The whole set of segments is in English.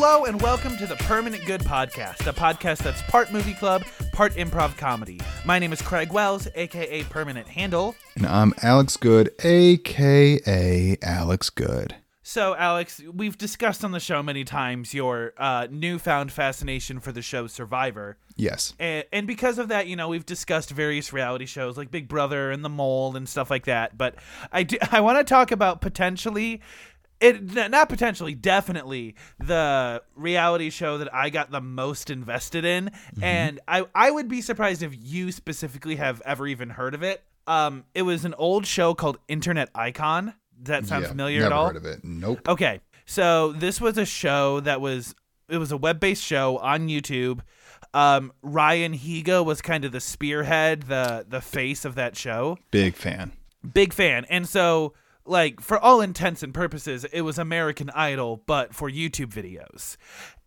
Hello and welcome to the Permanent Good Podcast, a podcast that's part movie club, part improv comedy. My name is Craig Wells, aka Permanent Handle. And I'm Alex Good, aka Alex Good. So, Alex, we've discussed on the show many times your uh, newfound fascination for the show Survivor. Yes. And, and because of that, you know, we've discussed various reality shows like Big Brother and The Mole and stuff like that. But I, do, I want to talk about potentially, it not potentially, definitely the reality show that I got the most invested in. And I, I would be surprised if you specifically have ever even heard of it. Um, it was an old show called Internet Icon. Does that sound Yeah, familiar at all? heard of it. Nope. Okay. So this was a show that was it was a web-based show on YouTube. Um, Ryan Higa was kind of the spearhead, the the face of that show. Big fan. Big fan. And so like for all intents and purposes, it was American Idol but for YouTube videos.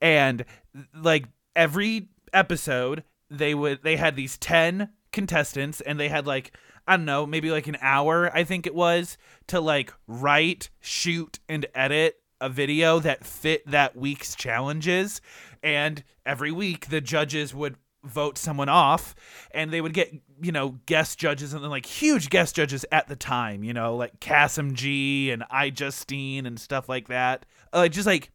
And like every episode, they would they had these 10 contestants and they had like I don't know, maybe like an hour, I think it was, to like write, shoot, and edit a video that fit that week's challenges. And every week, the judges would vote someone off and they would get, you know, guest judges and then like huge guest judges at the time, you know, like KassemG and iJustine and stuff like that. Uh, just like,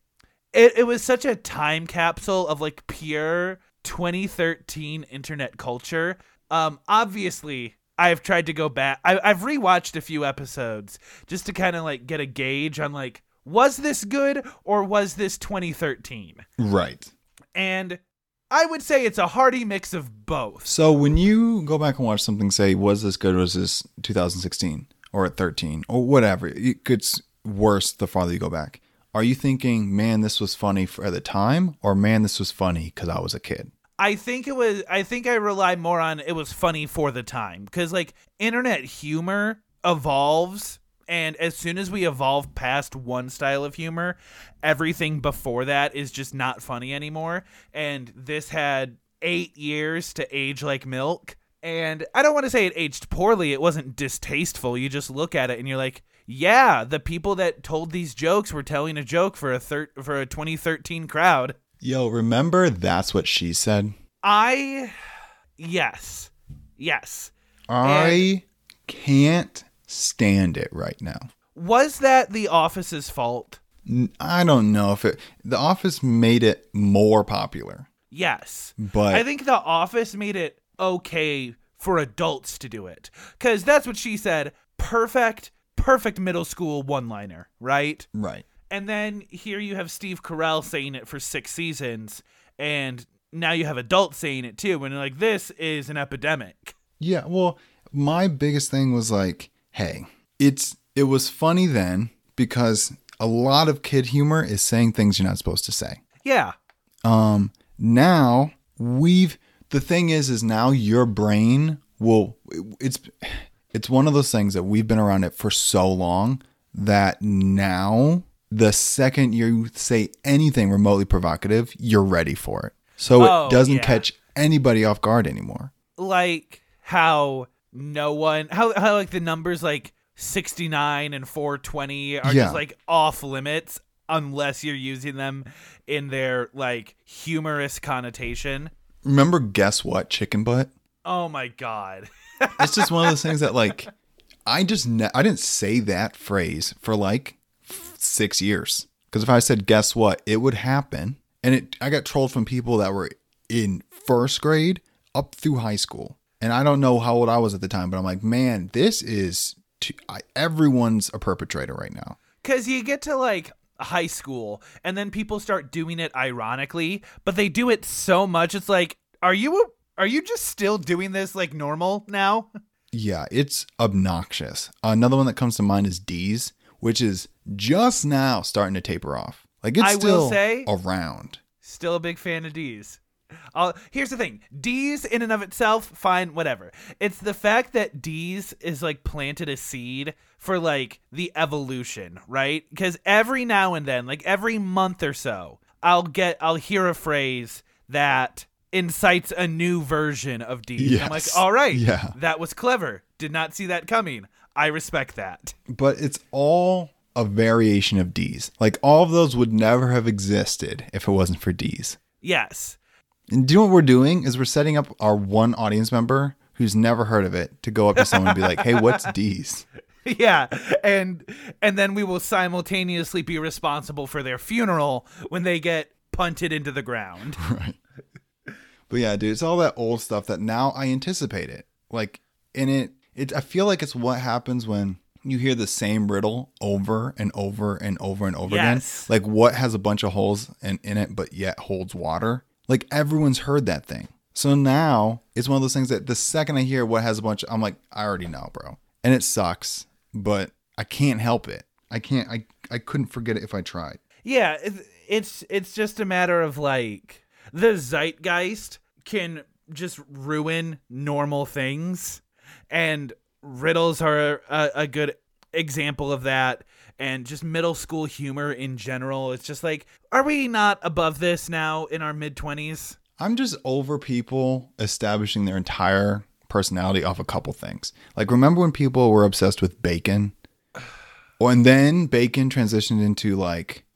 it, it was such a time capsule of like pure 2013 internet culture. Um, obviously, I've tried to go back. I, I've rewatched a few episodes just to kind of like get a gauge on like, was this good or was this 2013? Right. And I would say it's a hearty mix of both. So when you go back and watch something, say, was this good? Was this 2016 or at 13 or whatever? It gets worse the farther you go back. Are you thinking, man, this was funny for at the time, or man, this was funny because I was a kid? I think it was. I think I rely more on it was funny for the time because like internet humor evolves, and as soon as we evolve past one style of humor, everything before that is just not funny anymore. And this had eight years to age like milk. And I don't want to say it aged poorly. It wasn't distasteful. You just look at it and you're like, yeah, the people that told these jokes were telling a joke for a thir- for a 2013 crowd. Yo, remember that's what she said? I yes. Yes. I can't stand it right now. Was that the office's fault? I don't know if it, The Office made it more popular, Yes. but I think the office made it okay for adults to do it. Cuz that's what she said. Perfect perfect middle school one-liner, right? right. And then here you have Steve Carell saying it for 6 seasons and now you have adults saying it too and like this is an epidemic. Yeah, well, my biggest thing was like, hey, it's it was funny then because a lot of kid humor is saying things you're not supposed to say. Yeah. Um now we've the thing is is now your brain will it's it's one of those things that we've been around it for so long that now the second you say anything remotely provocative, you're ready for it. So Oh, it doesn't yeah. catch anybody off guard anymore. like how no one how how like the numbers like 69 and 420 are Yeah. just like off limits unless you're using them in their like humorous connotation. Remember guess what chicken butt? Oh my god. it's just one of those things that like I just ne- I didn't say that phrase for like f- six years because if I said guess what, it would happen, and it I got trolled from people that were in first grade up through high school, and I don't know how old I was at the time, but I'm like, man, this is too, I, everyone's a perpetrator right now. Cuz you get to like high school and then people start doing it ironically, but they do it so much it's like are you are you just still doing this like normal now? Yeah, it's obnoxious. Another one that comes to mind is D's, which is just now starting to taper off. Like it's I will still say- around. Still a big fan of D's. Uh, here's the thing D's in and of itself, fine, whatever. It's the fact that D's is like planted a seed for like the evolution, right? Because every now and then, like every month or so, I'll get, I'll hear a phrase that incites a new version of D's. I'm like, all right, Yeah. that was clever. Did not see that coming. I respect that. but it's all a variation of D's. Like all of those would never have existed if it wasn't for D's. Yes. And do you know what we're doing? Is we're setting up our one audience member who's never heard of it to go up to someone and be like, "Hey, what's D's?" yeah and and then we will simultaneously be responsible for their funeral when they get punted into the ground right. But yeah, dude, it's all that old stuff that now I anticipate it. Like in it, it I feel like it's what happens when you hear the same riddle over and over and over and over Yes. again. Like what has a bunch of holes in, in it but yet holds water? Like everyone's heard that thing. So now it's one of those things that the second I hear what has a bunch I'm like, I already know, bro. And it sucks, but I can't help it. I can't I I couldn't forget it if I tried. yeah it's it's just a matter of like the zeitgeist can just ruin normal things and riddles are a, a good example of that and just middle school humor in general it's just like are we not above this now in our mid 20s I'm just over people establishing their entire personality off a couple things. Like, remember when people were obsessed with bacon? Or, and then bacon transitioned into like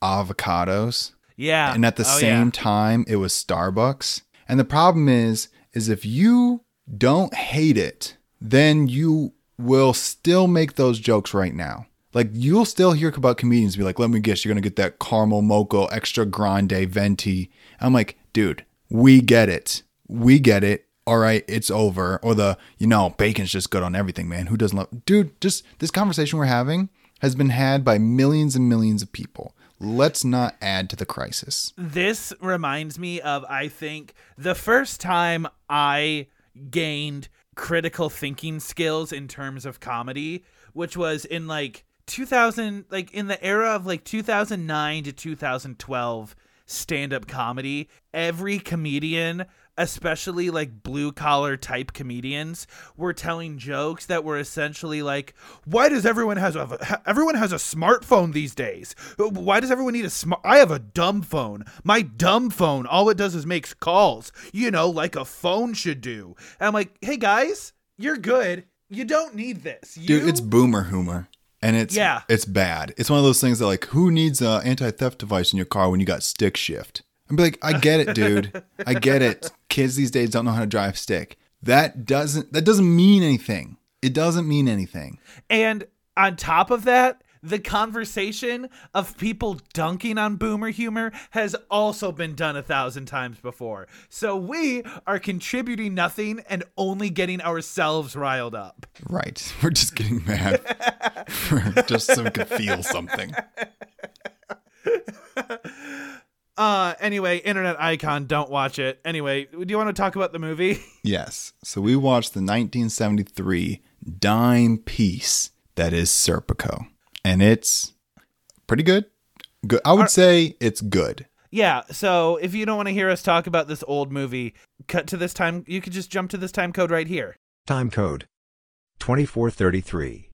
avocados. yeah And at the Oh, same yeah. time, it was Starbucks. And the problem is, is if you don't hate it, then you will still make those jokes right now. Like you'll still hear about comedians be like, "Let me guess, you're gonna get that caramel mocha extra grande venti." I'm like, dude, we get it, we get it. All right, it's over. Or the, you know, bacon's just good on everything, man. Who doesn't love? Dude, just this conversation we're having has been had by millions and millions of people. Let's not add to the crisis. this reminds me of I think the first time I gained critical thinking skills in terms of comedy, which was in like 2000 like in the era of like 2009 to 2012 stand-up comedy, every comedian especially like blue collar type comedians were telling jokes that were essentially like why does everyone has a everyone has a smartphone these days? Why does everyone need a smart i have a dumb phone. My dumb phone all it does is makes calls you know like a phone should do. And i'm like hey guys you're good. You don't need this. You Dude, it's boomer humor. And it's Yeah. it's bad. It's one of those things that like who needs a anti-theft device in your car when you got stick shift? I'm like, I get it, dude. I get it. Kids these days don't know how to drive stick. That doesn't that doesn't mean anything. It doesn't mean anything. And on top of that, the conversation of people dunking on boomer humor has also been done a thousand times before. So we are contributing nothing and only getting ourselves riled up. Right. We're just getting mad just so we can feel something. Uh anyway, internet icon, don't watch it. Anyway, do you want to talk about the movie? Yes. So we watched the 1973 dime piece that is Serpico. And it's pretty good. Good. I would say it's good. yeah, so if you don't want to hear us talk about this old movie, cut to this time you could just jump to this time code right here. Time code 2433.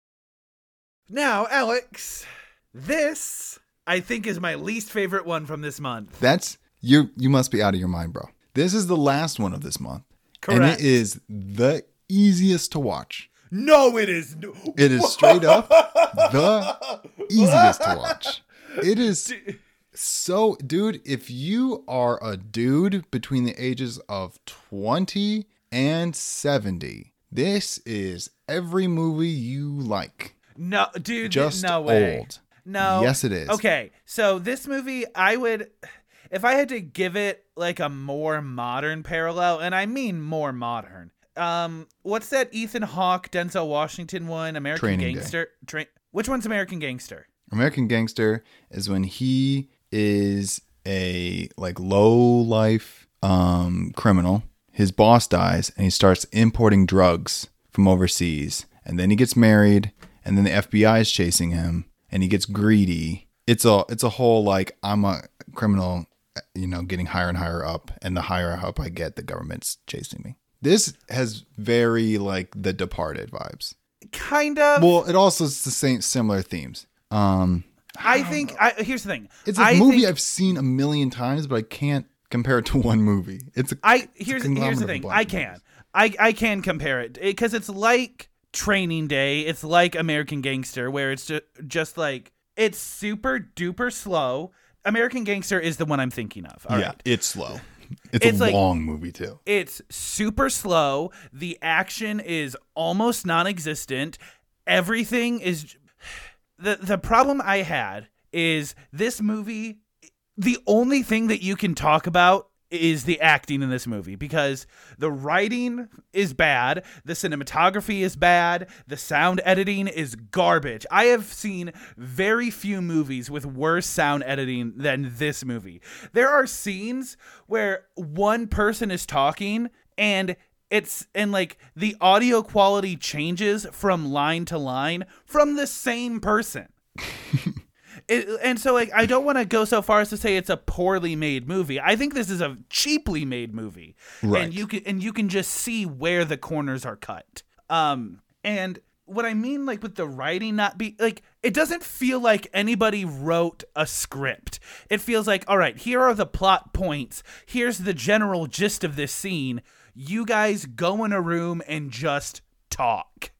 Now, Alex, this I think is my least favorite one from this month. That's you you must be out of your mind, bro. This is the last one of this month. And it is the easiest to watch. No, it is. No. It is straight up the easiest to watch. It is so, dude, if you are a dude between the ages of 20 and 70, this is every movie you like. No, dude, Just no way. old. No. Yes, it is. Okay, so this movie, I would, if I had to give it like a more modern parallel, and I mean more modern. Um, what's that Ethan Hawke, Denzel Washington one? American Training Gangster. Tra- Which one's American Gangster? American Gangster is when he is a like low life um criminal. His boss dies and he starts importing drugs from overseas. And then he gets married and then the FBI is chasing him and he gets greedy. It's a it's a whole like I'm a criminal, you know, getting higher and higher up and the higher up I get the government's chasing me. This has very like the departed vibes. Kind of. Well, it also is the same similar themes. Um I think. I, here's the thing. it's a I movie think- I've seen a million times, but I can't compare it to one movie. It's a I it's a here's here's the thing. I can. movies. I I can compare it because it's like Training Day. It's like American Gangster, where it's just just like it's super duper slow. American Gangster is the one I'm thinking of. All right. yeah, it's slow. It's, It's a like- long movie too. It's super slow. The action is almost non-existent. Everything is the the problem I had is this movie the only thing that you can talk about is the acting in this movie because the writing is bad, the cinematography is bad, the sound editing is garbage. I have seen very few movies with worse sound editing than this movie. There are scenes where one person is talking and it's and like the audio quality changes from line to line from the same person. It, and so like I don't want to go so far as to say it's a poorly made movie. I think this is a cheaply made movie. Right. And you can and you can just see where the corners are cut. Um and what I mean like with the writing not be like it doesn't feel like anybody wrote a script. It feels like all right, here are the plot points. Here's the general gist of this scene. You guys go in a room and just talk.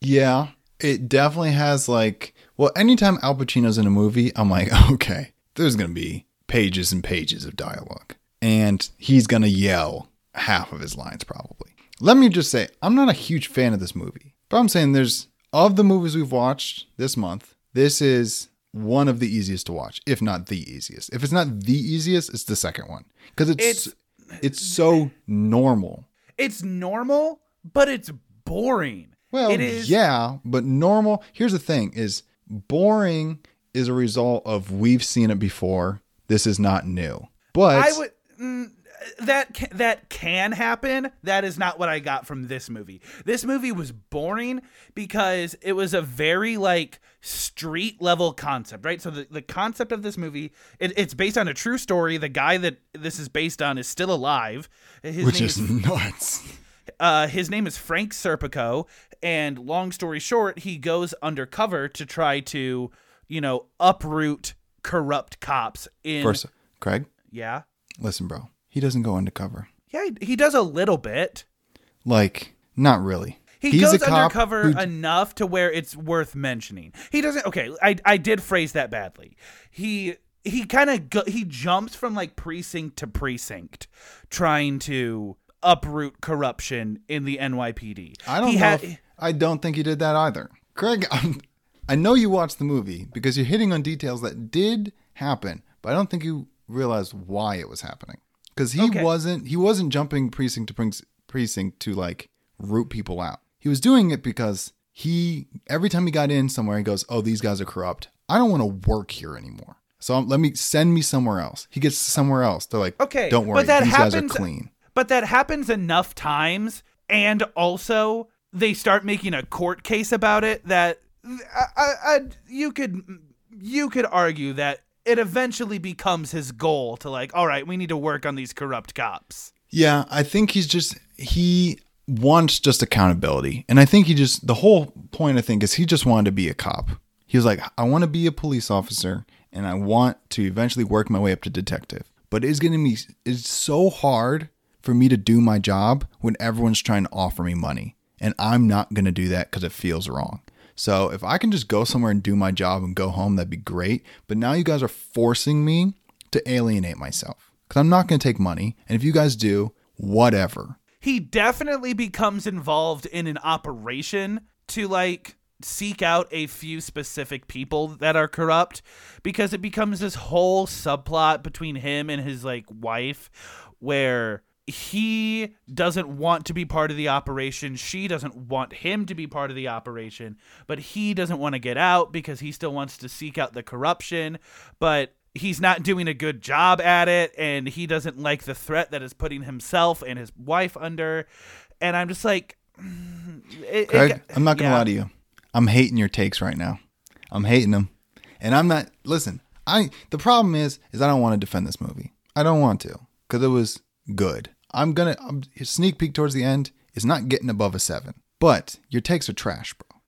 Yeah, it definitely has like well, anytime Al Pacino's in a movie, I'm like, okay, there's gonna be pages and pages of dialogue, and he's gonna yell half of his lines probably. Let me just say, I'm not a huge fan of this movie, but I'm saying there's of the movies we've watched this month, this is one of the easiest to watch, if not the easiest. If it's not the easiest, it's the second one because it's It's- it's so normal. It's normal, but it's boring. Well, it is yeah, but normal. Here's the thing: is boring is a result of we've seen it before. This is not new. But I would mm, that ca- that can happen. That is not what I got from this movie. This movie was boring because it was a very like street level concept, right? So the, the concept of this movie, it, it's based on a true story. The guy that this is based on is still alive. His which name is nuts. Uh, his name is Frank Serpico, and long story short, he goes undercover to try to, you know, uproot corrupt cops in. First, Craig, yeah, listen, bro. He doesn't go undercover. yeah, he, does a little bit. Like, not really. He He's goes undercover who- enough to where it's worth mentioning. He doesn't. Okay, I I did phrase that badly. He he kind of go, he jumps from like precinct to precinct, trying to uproot corruption in the NYPD. I don't he know. had- if- I don't think he did that either. Craig, I'm, I know you watched the movie because you're hitting on details that did happen, but I don't think you realized why it was happening. Because he Okay. wasn't he wasn't jumping precinct to precinct to like root people out. He was doing it because he every time he got in somewhere, he goes, "Oh, these guys are corrupt. I don't want to work here anymore. So um, let me send me somewhere else." He gets somewhere else. They're like, Okay, don't worry, but that these happens, guys are clean." But that happens enough times, and also they start making a court case about it. That I, I, I, you could you could argue that it eventually becomes his goal to like, all right, we need to work on these corrupt cops. Yeah, I think he's just he wants just accountability. And I think he just the whole point I think is he just wanted to be a cop. He was like, I want to be a police officer and I want to eventually work my way up to detective. But it's gonna be it's so hard for me to do my job when everyone's trying to offer me money. And I'm not gonna do that because it feels wrong. So if I can just go somewhere and do my job and go home, that'd be great. But now you guys are forcing me to alienate myself because I'm not going to take money. And if you guys do, whatever. He definitely becomes involved in an operation to like seek out a few specific people that are corrupt because it becomes this whole subplot between him and his like wife where he doesn't want to be part of the operation she doesn't want him to be part of the operation but he doesn't want to get out because he still wants to seek out the corruption but he's not doing a good job at it and he doesn't like the threat that is putting himself and his wife under and i'm just like it- it Craig, got- I'm not going to yeah. lie to you. I'm hating your takes right now. I'm hating them. And I'm not listen, I the problem is is I don't want to defend this movie. I don't want to cuz it was good. I'm to I'm, sneak peek towards the end is not getting above a 7. But your takes are trash, bro.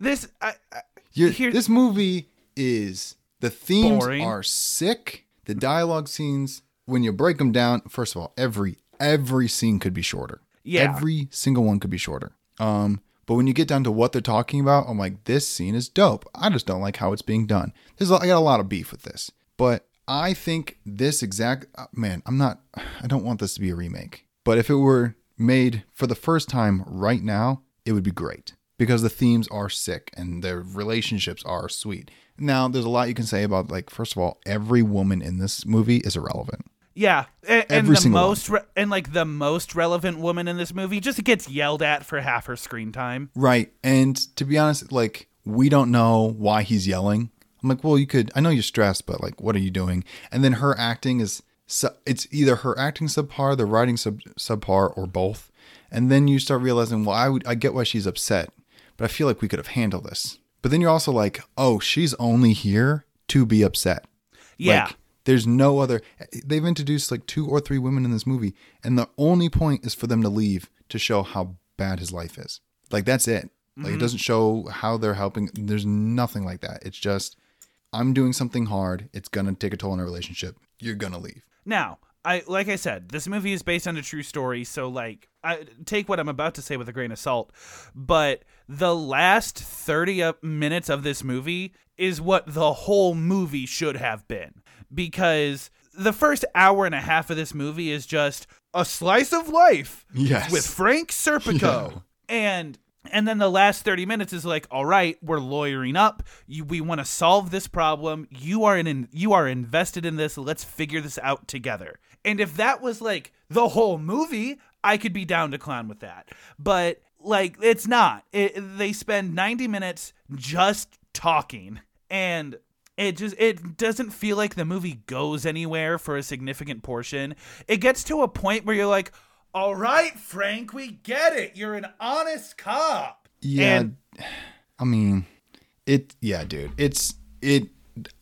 this I, I, Here- this movie is the themes Boring. are sick. The dialogue scenes, when you break them down, first of all, every every scene could be shorter. Yeah. every single one could be shorter. Um, But when you get down to what they're talking about, I'm like, this scene is dope. I just don't like how it's being done. There's I got a lot of beef with this, but I think this exact uh, man. I'm not. I don't want this to be a remake. But if it were made for the first time right now, it would be great because the themes are sick and their relationships are sweet. Now, there's a lot you can say about like first of all, every woman in this movie is irrelevant. Yeah, and, and the single most re- and like the most relevant woman in this movie just gets yelled at for half her screen time. Right. And to be honest, like we don't know why he's yelling. I'm like, well, you could. I know you're stressed, but like, what are you doing? And then her acting is. su- It's either her acting subpar, the writing sub subpar, or both. And then you start realizing, well, I would. I get why she's upset, but I feel like we could have handled this. But then you're also like, oh, she's only here to be upset. Yeah, Like, there's no other. They've introduced like two or three women in this movie, and the only point is for them to leave to show how bad his life is. Like that's it. Like Mm-hmm. it doesn't show how they're helping. There's nothing like that. It's just I'm doing something hard. It's gonna take a toll on a relationship. You're gonna leave. Now, I like I said, this movie is based on a true story, so like I take what I'm about to say with a grain of salt, but the last 30 minutes of this movie is what the whole movie should have been because the first hour and a half of this movie is just a slice of life Yes. with Frank Serpico. And and then the last 30 minutes is like, all right, we're lawyering up. You, we want to solve this problem. You are in you are invested in this. Let's figure this out together. And if that was like the whole movie, I could be down to clown with that. But like it's not. It, they spend 90 minutes just talking and it just it doesn't feel like the movie goes anywhere for a significant portion. It gets to a point where you're like, "All right, Frank, we get it. You're an honest cop." Yeah. And- I mean, it. Yeah, dude. It's it.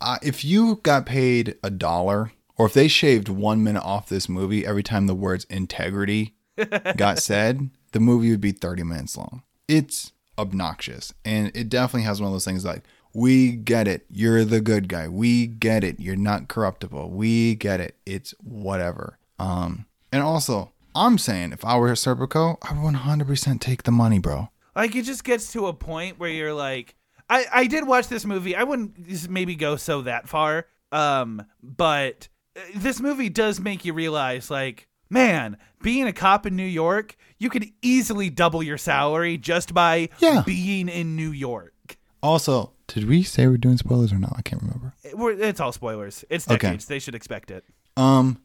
Uh, if you got paid a dollar, or if they shaved one minute off this movie every time the words integrity got said, the movie would be 30 minutes long. It's obnoxious. And it definitely has one of those things like, we get it. You're the good guy. We get it. You're not corruptible. We get it. It's whatever. Um, and also, I'm saying if I were Serpico, I would 100% take the money, bro. Like it just gets to a point where you're like, I I did watch this movie. I wouldn't maybe go so that far. Um, but uh, this movie does make you realize like, man, being a cop in New York, you could easily double your salary just by Yeah. being in New York. Also, did we say we're doing spoilers or not? I can't remember. It- we're- it's all spoilers. It's Okay. They should expect it. Um,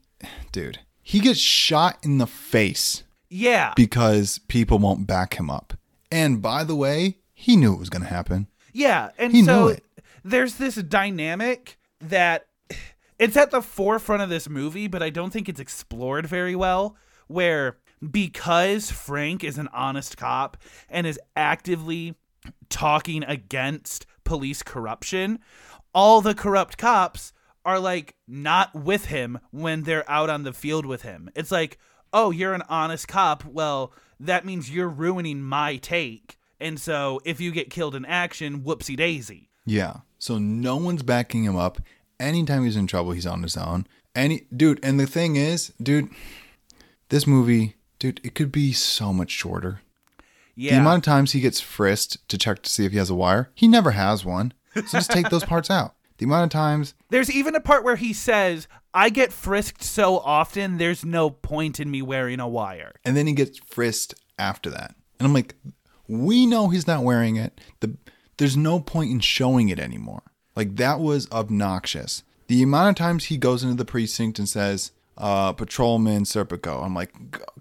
dude, he gets shot in the face Yeah. because people won't back him up. And by the way, he knew it was going to happen. Yeah, and He so knew it. there's this dynamic that it's at the forefront of this movie, but I don't think it's explored very well. Where because Frank is an honest cop and is actively talking against police corruption, all the corrupt cops are like not with him when they're out on the field with him. It's like, oh, you're an honest cop. Well, that means you're ruining my take. And so if you get killed in action, whoopsie daisy. Yeah. So no one's backing him up. Anytime he's in trouble, he's on his own. Any dude, and the thing is, dude, this movie, dude, it could be so much shorter. Yeah. The amount of times he gets frisked to check to see if he has a wire, he never has one. So just take those parts out. The amount of times There's even a part where he says, I get frisked so often, there's no point in me wearing a wire. and then he gets frisked after that. And I'm like, we know he's not wearing it. The there's no point in showing it anymore. Like that was obnoxious. The amount of times he goes into the precinct and says, uh, "Patrolman Serpico," I'm like,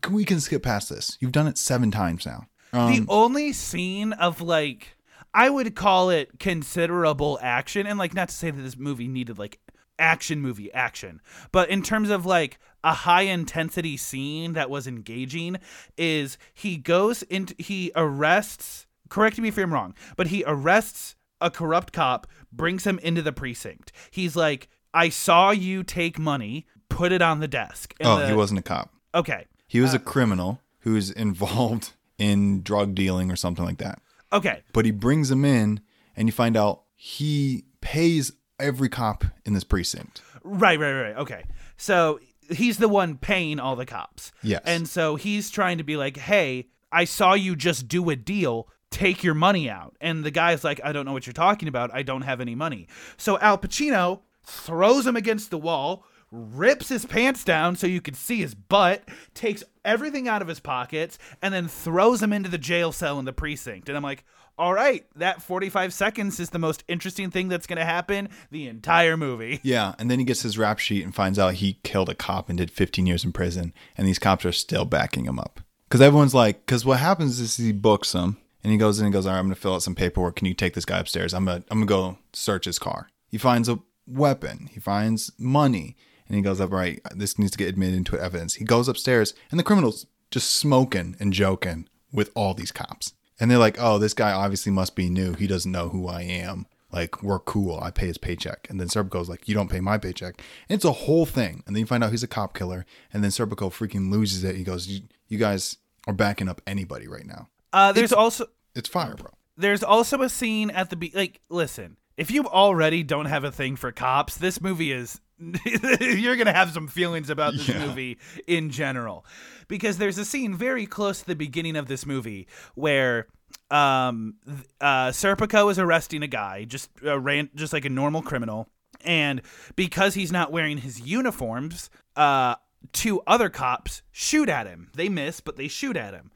can we can skip past this? You've done it seven times now. Um, the only scene of like I would call it considerable action and like not to say that this movie needed like action movie action but in terms of like a high intensity scene that was engaging is he goes into he arrests correct me if I'm wrong but he arrests a corrupt cop brings him into the precinct he's like I saw you take money put it on the desk And oh, the- he wasn't a cop. okay He was a uh, criminal who's involved in drug dealing or something like that. Okay But he brings him in, and you find out he pays every cop in this precinct. Right, right, right. Okay. So he's the one paying all the cops. Yes. And so he's trying to be like, hey, I saw you just do a deal. take your money out. And the guy's like, I don't know what you're talking about. I don't have any money. So Al Pacino throws him against the wall, rips his pants down so you can see his butt, takes everything out of his pockets, and then throws him into the jail cell in the precinct. And I'm like, all right, that 45 seconds is the most interesting thing that's going to happen the entire movie. Yeah, and then he gets his rap sheet and finds out he killed a cop and did 15 years in prison, and these cops are still backing him up. Because everyone's like, because what happens is he books them, and he goes in and goes, all right, I'm going to fill out some paperwork. Can you take this guy upstairs? I'm going to I'm gonna go search his car. He finds a weapon, he finds money, and he goes up, right, this needs to get admitted into evidence. He goes upstairs, and the criminal's just smoking and joking with all these cops. And they're like, oh, this guy obviously must be new. He doesn't know who I am. Like, we're cool. I pay his paycheck. And then Serpico's like, you don't pay my paycheck. And it's a whole thing. And then you find out he's a cop killer. And then Serpico freaking loses it. He goes, you, guys are backing up anybody right now. Uh, there's also It's fire, bro. there's also a scene at the be- like listen if you already don't have a thing for cops this movie is you're gonna have some feelings about this Yeah. movie in general because there's a scene very close to the beginning of this movie where um uh serpico is arresting a guy just uh, ran just like a normal criminal and because he's not wearing his uniforms uh two other cops shoot at him they miss but they shoot at him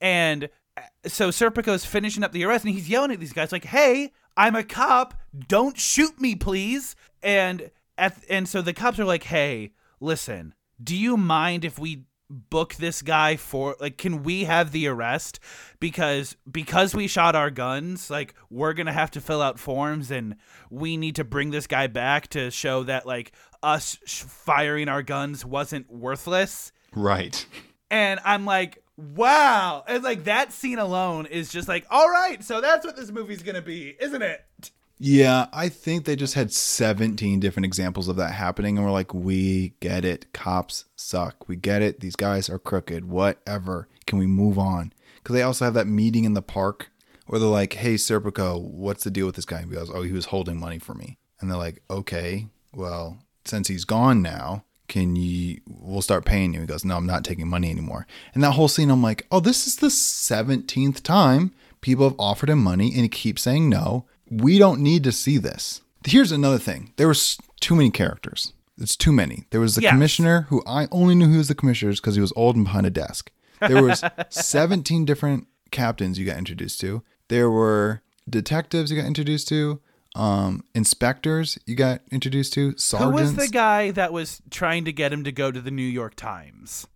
and uh, so Serpico's finishing up the arrest and he's yelling at these guys like, "Hey, I'm a cop. Don't shoot me, please." And at and so the cops are like, "Hey, listen. Do you mind if we book this guy for like can we have the arrest because because we shot our guns like we're going to have to fill out forms and we need to bring this guy back to show that like us sh- firing our guns wasn't worthless." Right. and I'm like, wow. And like that scene alone is just like, all right, so that's what this movie's gonna be, isn't it? Yeah, I think they just had 17 different examples of that happening, and we're like, we get it. Cops suck. We get it. These guys are crooked. Whatever. Can we move on? Because they also have that meeting in the park where they're like, hey, Serpico, what's the deal with this guy? And he goes, oh, he was holding money for me. And they're like, okay, well, since he's gone now, can you, we'll start paying you. He goes, no, I'm not taking money anymore. And that whole scene, I'm like, oh, this is the 17th time people have offered him money and he keeps saying no. We don't need to see this. Here's another thing. There was too many characters. It's too many. There was the Yes. commissioner who I only knew he was the commissioner because he was old and behind a desk. There was 17 different captains you got introduced to. There were detectives you got introduced to, um, inspectors you got introduced to, Who was the guy that was trying to get him to go to the New York Times?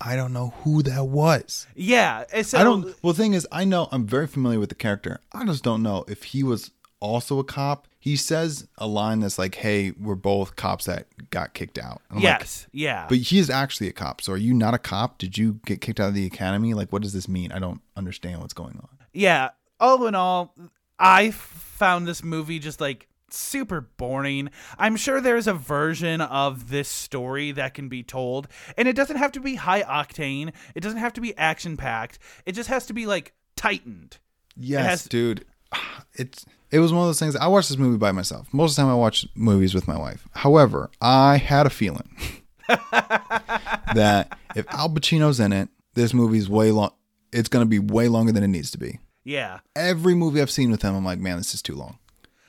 I don't know who that was. Yeah, so I don't. Well, the thing is, I know I'm very familiar with the character. I just don't know if he was also a cop. He says a line that's like, "Hey, we're both cops that got kicked out." I'm like, Yes, yeah. but he is actually a cop. So are you not a cop? Did you get kicked out of the academy? Like, what does this mean? I don't understand what's going on. yeah, all in all, I found this movie just like super boring. I'm sure there's a version of this story that can be told, and it doesn't have to be high octane. It doesn't have to be action packed. It just has to be like tightened. Yes, has- dude. It's it was one of those things. I watched this movie by myself. Most of the time, I watch movies with my wife. However, I had a feeling that if Al Pacino's in it, this movie's way long. It's going to be way longer than it needs to be. Yeah. Every movie I've seen with him, I'm like, man, this is too long.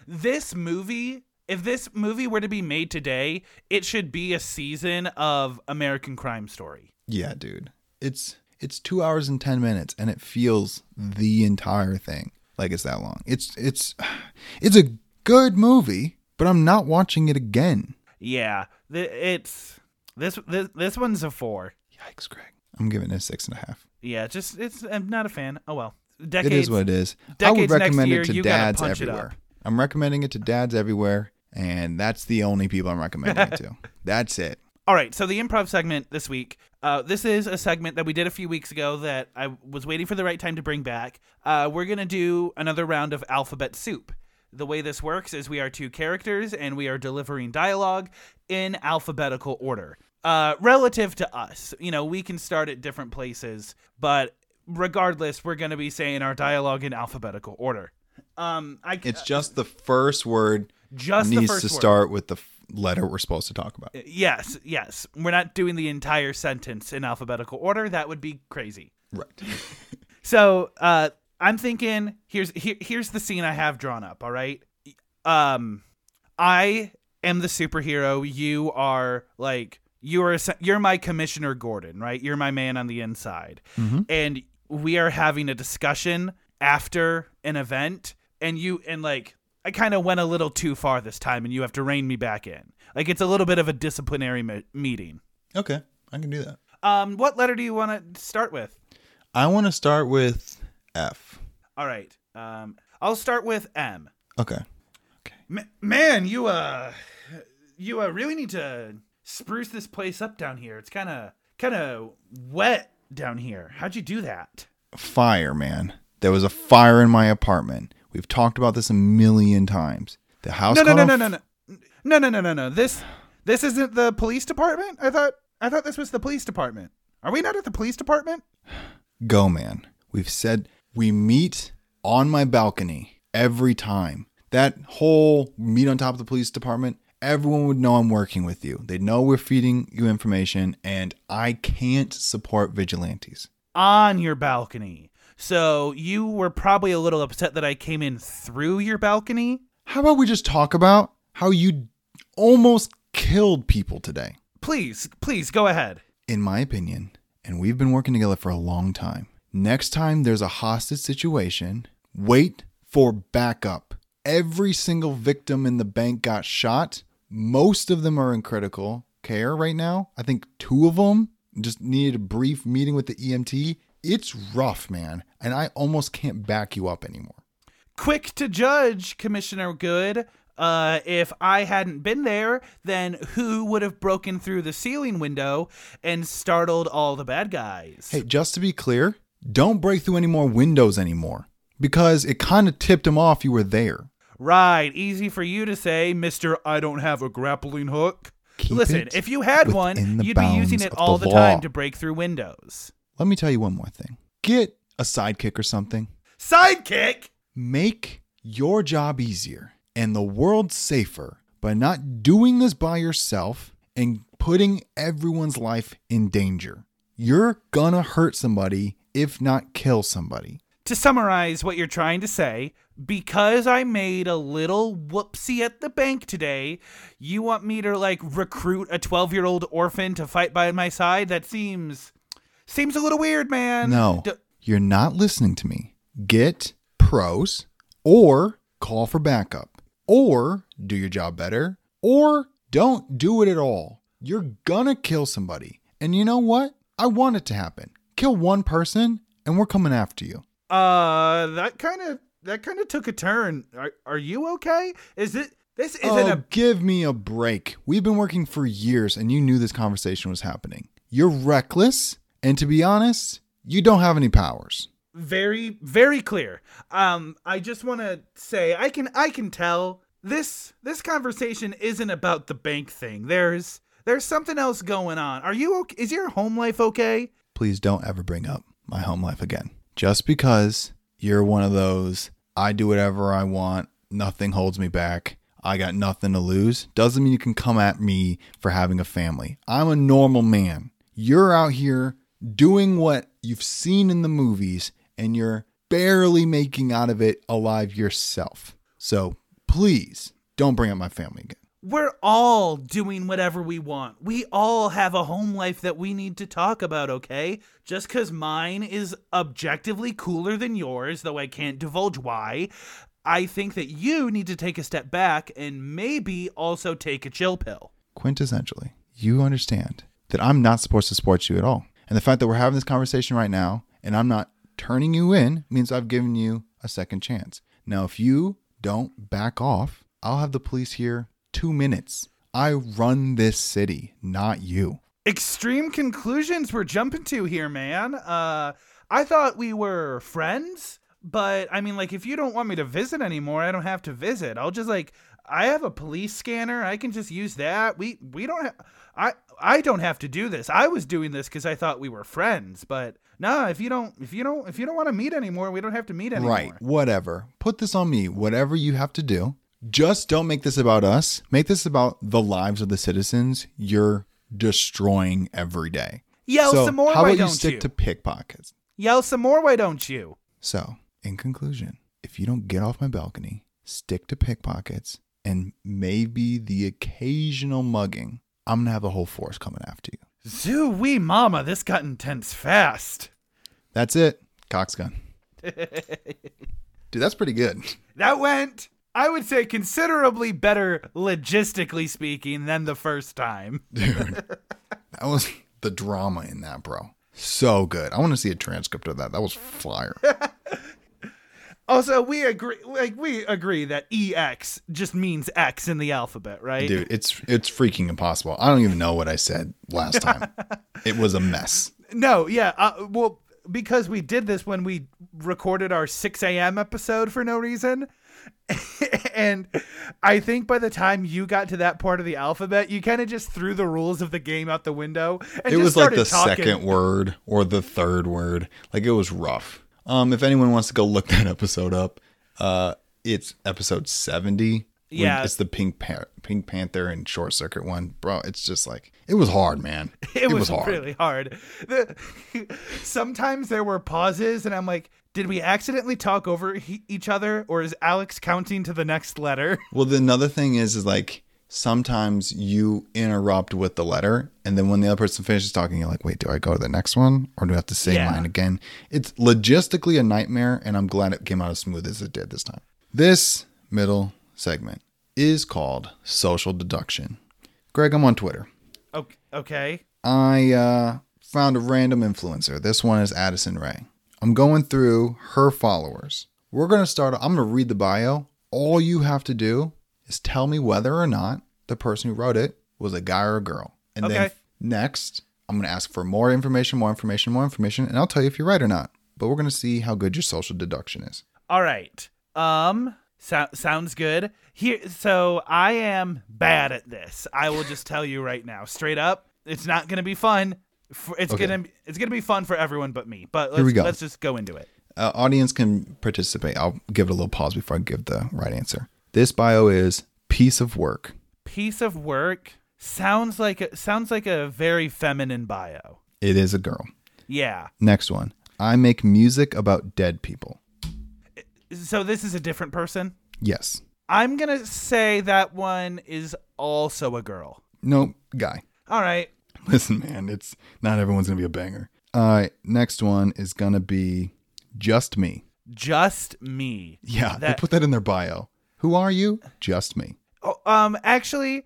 This movie if this movie were to be made today it should be a season of american crime story Yeah, dude. It's it's two hours and ten minutes, and it feels the entire thing like it's that long. It's it's it's a good movie, but I'm not watching it again. yeah th- it's this, this this one's a four Yikes, Greg. I'm giving it a six and a half. yeah just it's i'm not a fan oh well It decades is what it is. I would recommend year, it to dads it everywhere. I'm recommending it to dads everywhere, and that's the only people I'm recommending it to. That's it. All right, so the improv segment this week. Uh, this is a segment that we did a few weeks ago that I was waiting for the right time to bring back. Uh, we're gonna do another round of alphabet soup. The way this works is we are two characters and we are delivering dialogue in alphabetical order. Uh, relative to us, you know, we can start at different places, but regardless, we're gonna be saying our dialogue in alphabetical order. Um, I It's just the first word just the needs to word. start with the letter we're supposed to talk about. Yes, yes. We're not doing the entire sentence in alphabetical order. That would be crazy. Right. So, uh, I'm thinking here's here, here's the scene I have drawn up. All right, um, I am the superhero. You are like you are you're my Commissioner Gordon, right? You're my man on the inside, and we are having a discussion after an event, and you and like I kind of went a little too far this time, and you have to rein me back in. Like it's a little bit of a disciplinary me- meeting. Okay, I can do that. Um, what letter do you want to start with? I want to start with F. All right. Um, I'll start with M. Okay. M- man, you uh, you uh, really need to spruce this place up down here. It's kind of kind of wet down here. How'd you do that? Fire, man. There was a fire in my apartment. We've talked about this a million times. The house. No, no, no, no, no, no, no, no, no, no, no. This this isn't the police department. I thought I thought this was the police department. Are we not at the police department? Go, man. We've said we meet on my balcony every time. That whole meet on top of the police department, everyone would know I'm working with you. They'd know we're feeding you information, and I can't support vigilantes. On your balcony. So you were probably a little upset that I came in through your balcony. How about we just talk about how you almost killed people today? Please, please go ahead. in my opinion, and we've been working together for a long time. Next time there's a hostage situation, wait for backup. Every single victim in the bank got shot. Most of them are in critical care right now. I think two of them just needed a brief meeting with the EMT. It's rough, man, and I almost can't back you up anymore. quick to judge, Commissioner Good. Uh, if I hadn't been there, then who would have broken through the ceiling window and startled all the bad guys? Hey, just to be clear, don't break through any more windows anymore because it kind of tipped him off you were there. Right, easy for you to say, Mister. I don't have a grappling hook. Keep Listen, if you had one, you'd be using it all the the, time to break through windows. Let me tell you one more thing. Get a sidekick or something. Sidekick. Make your job easier and the world safer by not doing this by yourself and putting everyone's life in danger. You're gonna hurt somebody, if not kill somebody. To summarize what you're trying to say, because I made a little whoopsie at the bank today, you want me to like recruit a 12 year old orphan to fight by my side? That seems seems a little weird, man. No, D- you're not listening to me. Get pros or call for backup or do your job better or don't do it at all. You're gonna kill somebody. And you know what? I want it to happen. Kill one person and we're coming after you. uh, that kind of that kind of took a turn. Are, are you okay? Is it this isn't oh, a give me a break. We've been working for years and you knew this conversation was happening. You're reckless, and to be honest, you don't have any powers. very very clear um i just want to say i can i can tell this this conversation isn't about the bank thing there's there's something else going on are you okay is your home life okay Please don't ever bring up my home life again. Just because you're one of those, I do whatever I want, nothing holds me back, I got nothing to lose, doesn't mean you can come at me for having a family. I'm a normal man. You're out here doing what you've seen in the movies and you're barely making out of it alive yourself. So please don't bring up my family again. we're all doing whatever we want we all have a home life that we need to talk about okay just because mine is objectively cooler than yours though i can't divulge why i think that you need to take a step back and maybe also take a chill pill quintessentially, you understand that I'm not supposed to support you at all. And the fact that we're having this conversation right now and I'm not turning you in means I've given you a second chance. Now, if you don't back off, I'll have the police here two minutes. I run this city, not you. extreme conclusions we're jumping to here, man. Uh, I thought we were friends, but I mean, like, if you don't want me to visit anymore, I don't have to visit. I'll just like, I have a police scanner. I can just use that. We we don't have. I I don't have to do this. I was doing this because I thought we were friends, but no. If you don't, if you don't, if you don't want to meet anymore, we don't have to meet anymore. Right. Whatever. Put this on me. Whatever you have to do. Just don't make this about us. Make this about the lives of the citizens you're destroying every day. Yell so some more. How why about you stick you? to pickpockets? Yell some more. Why don't you? So, in conclusion, if you don't get off my balcony, stick to pickpockets, and maybe the occasional mugging, I'm gonna have the whole force coming after you. Zoo wee mama, this got intense fast. That's it. Cox gun. Dude, that's pretty good. That went, I would say, considerably better logistically speaking than the first time. Dude. that was the drama in that, bro. So good. I want to see a transcript of that. That was fire. Also, we agree like we agree that EX just means X in the alphabet, right? Dude, it's it's freaking impossible. I don't even know what I said last time. it was a mess. No, yeah. Uh, well, because we did this when we recorded our 6 a.m. episode for no reason. and I think by the time you got to that part of the alphabet, you kind of just threw the rules of the game out the window. And it was like the talking. second word or the third word. Like it was rough. Um, if anyone wants to go look that episode up, uh, it's episode seventy. Yeah. it's the Pink Pan- Pink Panther and Short Circuit one, bro. It's just like it was hard, man. It, was, hard really hard. The, sometimes there were pauses, and I'm like, did we accidentally talk over he- each other, or is Alex counting to the next letter? Well, the another thing is, is like sometimes you interrupt with the letter, and then when the other person finishes talking, you're like, wait, do I go to the next one, or do I have to say Yeah. mine again? It's logistically a nightmare, and I'm glad it came out as smooth as it did this time. This middle segment is called social deduction. Greg, I'm on Twitter. Okay. I uh, found a random influencer. This one is Addison Rae. I'm going through her followers. We're going to start. I'm going to read the bio. All you have to do is tell me whether or not the person who wrote it was a guy or a girl. And then next, I'm going to ask for more information, more information, more information, and I'll tell you if you're right or not. But we're going to see how good your social deduction is. All right. Um. So- sounds good. Here. So I am bad at this. I will just tell you right now, straight up. It's not gonna be fun. It's Okay. gonna. It's gonna be fun for everyone but me. But let's, Here we go. let's just go into it. uh, audience can participate. I'll give it a little pause before I give the right answer. This bio is piece of work. Piece of work sounds like a, sounds like a very feminine bio. It is a girl. Yeah. Next one. I make music about dead people. So this is a different person. Yes. I'm gonna say that one is also a girl. No, guy. All right. Listen, man, it's not everyone's gonna be a banger. All right, next one is gonna be just me. Just me. Yeah, they put that in their bio. Who are you? Just me. Oh, um, actually,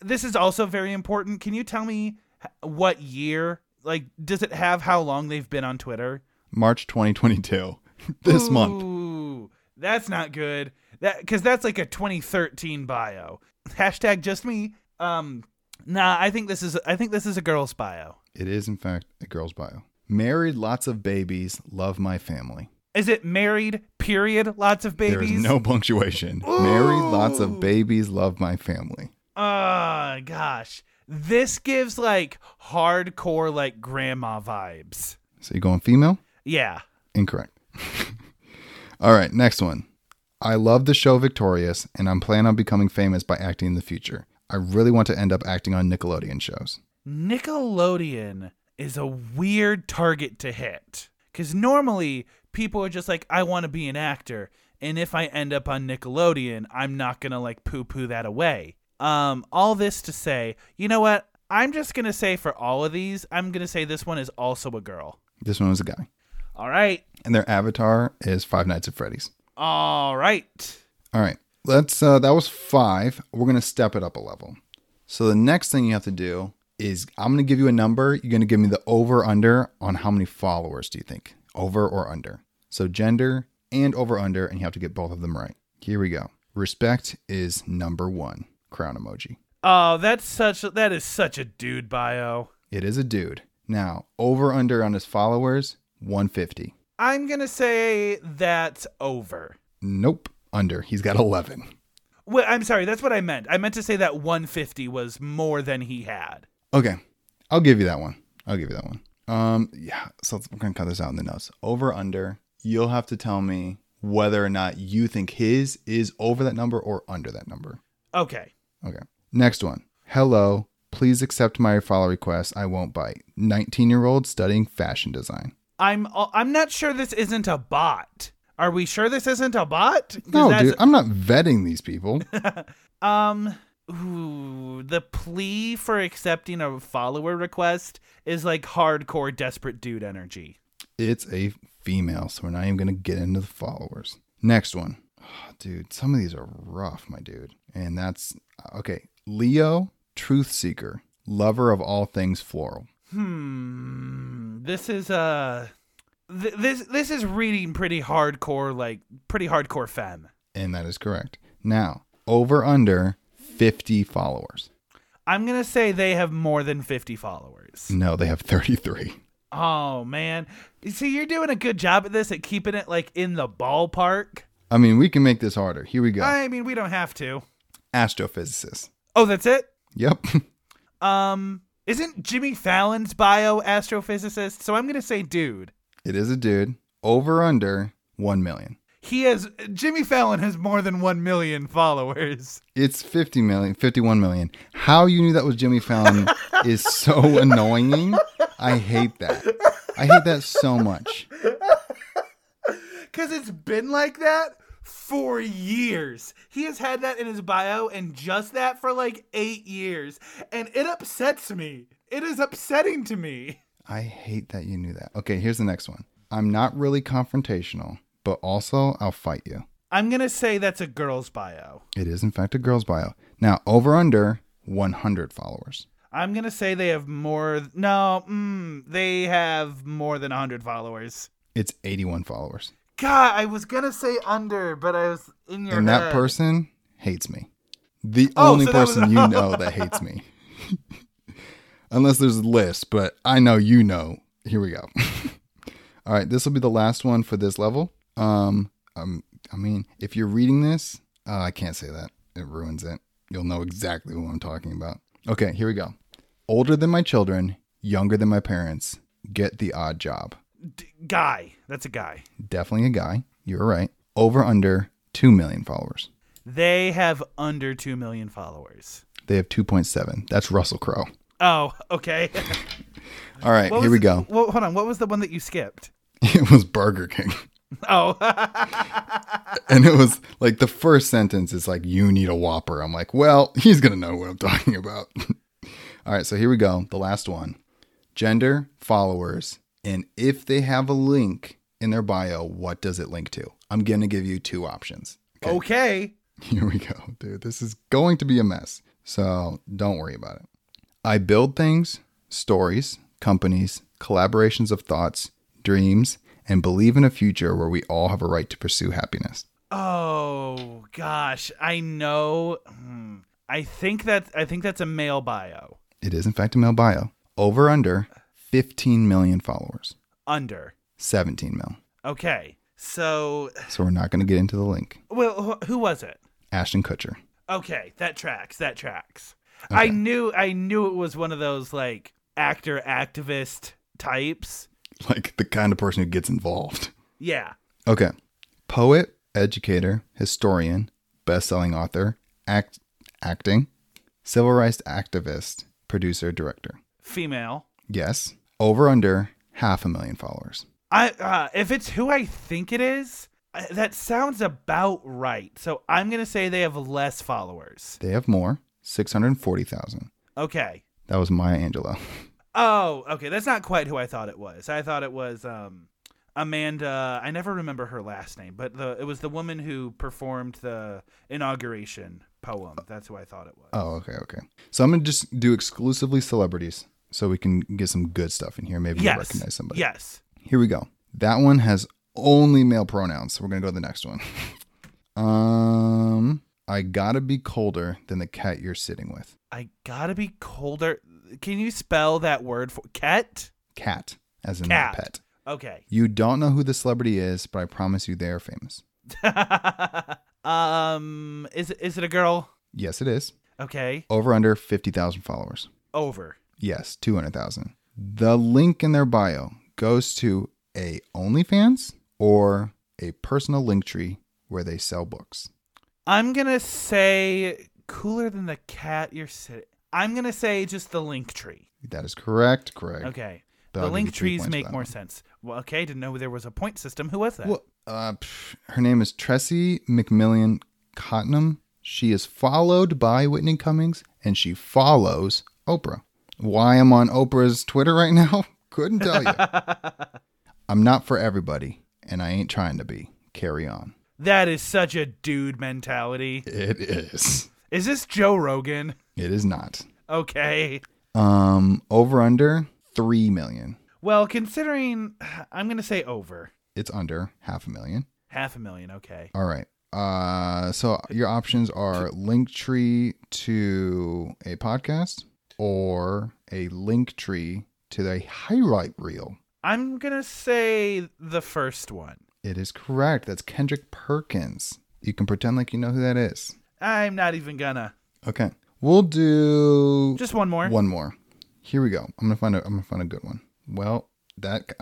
this is also very important. Can you tell me what year? Like, does it have how long they've been on Twitter? March 2022. this month. Ooh, that's not good. That because that's like a 2013 bio. Hashtag just me. Um, nah, I think this is I think this is a girl's bio. It is, in fact, a girl's bio. Married, lots of babies, love my family. Is it married? Period. Lots of babies. There is babies. no punctuation. Married, lots of babies, love my family. Oh gosh, this gives like hardcore like grandma vibes. So you going female? Yeah. Incorrect. All right, next one. I love the show Victorious, and I'm planning on becoming famous by acting in the future. I really want to end up acting on Nickelodeon shows. Nickelodeon is a weird target to hit because normally people are just like, I want to be an actor. And if I end up on Nickelodeon, I'm not going to like poo poo that away. Um, all this to say, you know what? I'm just going to say for all of these, I'm going to say this one is also a girl. This one was a guy. All right. And their avatar is Five Nights at Freddy's. All right. All right. Let's uh that was 5. We're going to step it up a level. So the next thing you have to do is I'm going to give you a number. You're going to give me the over under on how many followers do you think? Over or under? So gender and over under and you have to get both of them right. Here we go. Respect is number 1. Crown emoji. Oh, that's such that is such a dude bio. It is a dude. Now, over under on his followers 150. I'm going to say that's over. Nope, under. He's got 11. Well, I'm sorry, that's what I meant. I meant to say that 150 was more than he had. Okay, I'll give you that one. I'll give you that one. Um, yeah. So we're gonna cut this out in the notes. Over under. You'll have to tell me whether or not you think his is over that number or under that number. Okay. Okay. Next one. Hello. Please accept my follow request. I won't bite. 19 year old studying fashion design. I'm uh, I'm not sure this isn't a bot. Are we sure this isn't a bot? No, dude, I'm not vetting these people. Um, ooh, the plea for accepting a follower request is like hardcore desperate dude energy. it's a female, so we're not even gonna get into the followers. Next one, Oh, dude. Some of these are rough, my dude. And that's okay. Leo, truth seeker, lover of all things floral. Hmm. This is uh, th- this this is reading pretty hardcore, like pretty hardcore femme. And that is correct. Now, over under 50 followers. I'm gonna say they have more than 50 followers. No, they have 33. Oh man, see, you're doing a good job at this at keeping it like in the ballpark. I mean, we can make this harder. Here we go. I mean, we don't have to. Astrophysicist. Oh, that's it. Yep. Um, isn't Jimmy Fallon's bio astrophysicist? So I'm gonna say dude. it is a dude. Over under 1 million. He has Jimmy Fallon has more than one million followers. It's 50 million, 51 million. How you knew that was Jimmy Fallon is so annoying. I hate that. I hate that so much. Cause it's been like that for years. He has had that in his bio and just that for like eight years. And it upsets me. It is upsetting to me. I hate that you knew that. Okay, here's the next one. I'm not really confrontational, but also I'll fight you. I'm gonna say that's a girl's bio. It is, in fact, a girl's bio. Now, over under 100 followers. I'm gonna say they have more. No, mm, they have more than 100 followers. It's 81 followers. God, I was gonna say under, but I was in your And that person hates me. The Oh, only so that was- person you know that hates me. Unless there's a list, but I know you know. Here we go. All right, this will be the last one for this level. Um, um I mean, if you're reading this, uh, I can't say that. It ruins it. You'll know exactly what I'm talking about. Okay, here we go. Older than my children, younger than my parents, get the odd job. D- guy. That's a guy. Definitely a guy. You're right. Over under 2 million followers. They have under 2 million followers. They have 2.7. That's Russell Crowe. Oh, okay. All right, What here was we go. Well, hold on. What was the one that you skipped? It was Burger King. Oh, And it was like the first sentence is like, you need a Whopper. I'm like, well, he's going to know what I'm talking about. All right, so here we go. The last one gender, followers, and if they have a link in their bio, what does it link to? I'm going to give you two options. okay. Here we go, dude. This is going to be a mess. So don't worry about it. I build things, stories, companies, collaborations of thoughts, dreams, and believe in a future where we all have a right to pursue happiness. Oh gosh, I know. Hmm. I think that I think that's a male bio. It is, in fact, a male bio. Over under 15 million followers, Under. 17 mil. Okay. So, So we're not going to get into the link. well, who was it? Ashton Kutcher. Okay, that tracks. That tracks. I knew I knew it was one of those like actor activist types. Like the kind of person who gets involved. Yeah. Okay. Poet, educator, historian, best-selling author, act acting, civil rights activist, producer, director. Female. Yes. Over under half a million followers. I uh, if it's who I think it is, uh, that sounds about right. So I'm gonna say they have less followers. They have more, 640,000. Okay. That was Maya Angelou. Oh, okay. That's not quite who I thought it was. I thought it was um, Amanda. I never remember her last name, but the it was the woman who performed the inauguration poem. That's who I thought it was. Oh, okay, okay. So I'm to just do exclusively celebrities so we can get some good stuff in here. Maybe you yes. recognize somebody. Yes. Here we go. That one has only male pronouns. So we're going to go to the next one. um, I got to be colder than the cat you're sitting with. I gotta be colder. Can you spell that word for cat? Cat, as in Cat. pet. Okay. You don't know who the celebrity is, but I promise you they are famous. um, is it is it a girl? Yes, it is. Okay. Over under 50,000 followers. Over. Yes, 200,000. The link in their bio goes to a OnlyFans or a personal link tree where they sell books. I'm gonna say cooler than the cat you're sitting. I'm gonna say just the link tree. That is correct, Greg. Okay. But the I'll link trees make more one. sense. Well, okay, didn't know there was a point system. Who was that? Well, Uh, pff, her name is Tressie McMillan Cottom. She is followed by Whitney Cummings, and she follows Oprah. Why I'm on Oprah's Twitter right now? Couldn't tell you. I'm not for everybody, and I ain't trying to be. Carry on. That is such a dude mentality. It is. Is this Joe Rogan? It is not. Okay. Um, over under three million. Well, considering I'm going to say over It's under half a million. half a million. Okay. All right. Uh, so your options are link tree to a podcast or a link tree to the highlight reel. I'm going to say the first one. It is correct. That's Kendrick Perkins. You can pretend like you know who that is. I'm not even gonna. Okay. We'll do Just one more. one more. Here we go. I'm gonna find a. I'm gonna find a good one. Well, that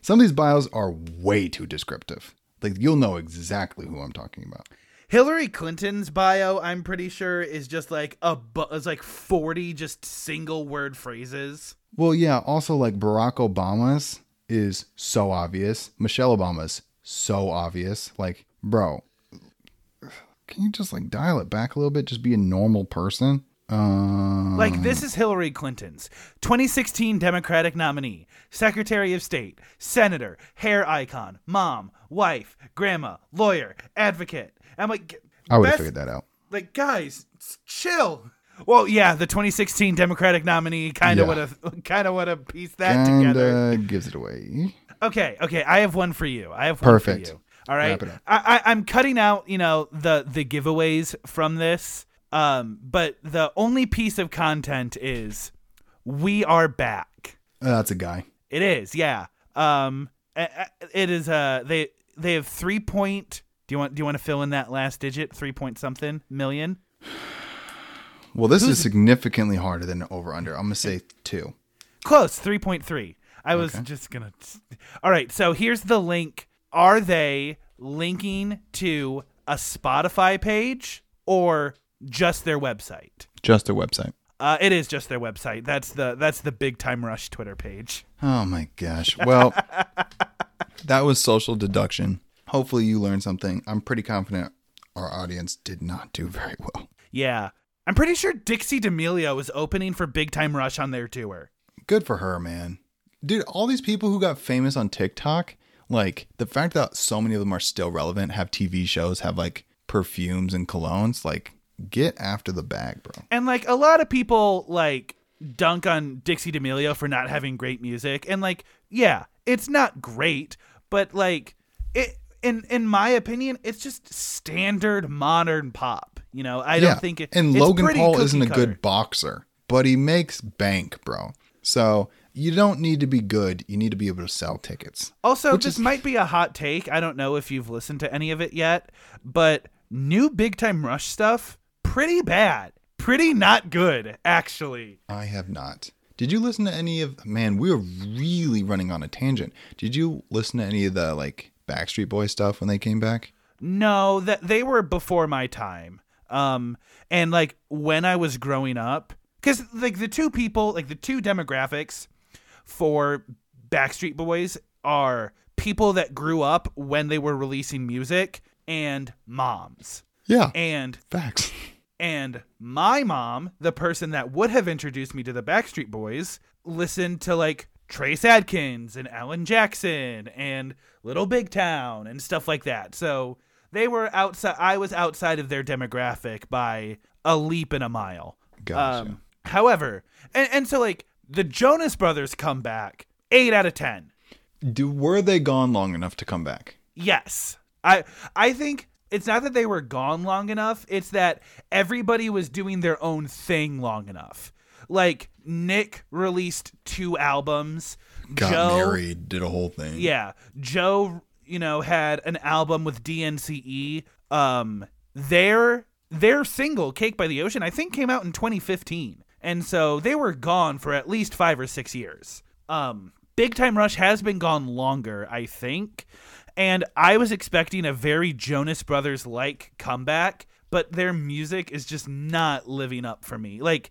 some of these bios are way too descriptive. Like you'll know exactly who I'm talking about. Hillary Clinton's bio, I'm pretty sure, is just like a is like 40 just single word phrases. Well, yeah. Also, like Barack Obama's is so obvious. Michelle Obama's so obvious. Like, bro, can you just like dial it back a little bit? Just be a normal person. Um, Like this is Hillary Clinton's 2016 Democratic nominee, Secretary of State, Senator, hair icon, mom, wife, grandma, lawyer, advocate. I'm like, I would have figured that out. like guys chill well yeah the 2016 democratic nominee kind of Yeah. would have kind of would have pieced that together Kinda gives it away. okay okay i have one for you i have one Perfect. for you all right Wrap it up. I, I i'm cutting out you know the the giveaways from this um but the only piece of content is we are back Uh, that's a guy. it is yeah um it is uh they they have three point do you want do you want to fill in that last digit three point something million Well, this is significantly harder than over under. I'm gonna say two. Close, 3.3. I was Okay. just going to. All right, so here's the link. Are they linking to a Spotify page or just their website? Just their website. Uh, it is just their website. That's the that's the Big Time Rush Twitter page. Oh my gosh. Well, that was social deduction. Hopefully, you learned something. I'm pretty confident our audience did not do very well. Yeah. I'm pretty sure Dixie D'Amelio is opening for Big Time Rush on their tour. Good for her, man. Dude, all these people who got famous on TikTok, like the fact that so many of them are still relevant, have TV shows, have like perfumes and colognes, like get after the bag, bro. And like a lot of people like dunk on Dixie D'Amelio for not having great music. And like, yeah, it's not great, but like it in in my opinion, it's just standard modern pop. You know, I don't think it and Logan Paul isn't a good boxer, but he makes bank, bro. So you don't need to be good. You need to be able to sell tickets. Also, this is- might be a hot take. I don't know if you've listened to any of it yet, but new Big Time Rush stuff, pretty bad. Pretty not good, actually. I have not. Did you listen to any of man, we were really running on a tangent. Did you listen to any of the like Backstreet Boys stuff when they came back? No, that they were before my time. Um, and like when I was growing up, because like the two people, like the two demographics for Backstreet Boys are people that grew up when they were releasing music and moms. Yeah. And Facts. and my mom, the person that would have introduced me to the Backstreet Boys, listened to like Trace Adkins and Alan Jackson and Little Big Town and stuff like that. So they were outside. I was outside of their demographic by a leap and a mile. Gotcha. Um, however, and, and so like the Jonas Brothers come back, eight out of ten. Do were they gone long enough to come back? Yes. I I think it's not that they were gone long enough, it's that everybody was doing their own thing long enough. Like Nick released two albums. Got Joe married, did a whole thing. Yeah. Joe, you know, had an album with DNCE. Um their their single Cake by the Ocean I think came out in 2015. And so they were gone for at least 5 or 6 years. Um Big Time Rush has been gone longer, I think. And I was expecting a very Jonas Brothers like comeback, but their music is just not living up for me. Like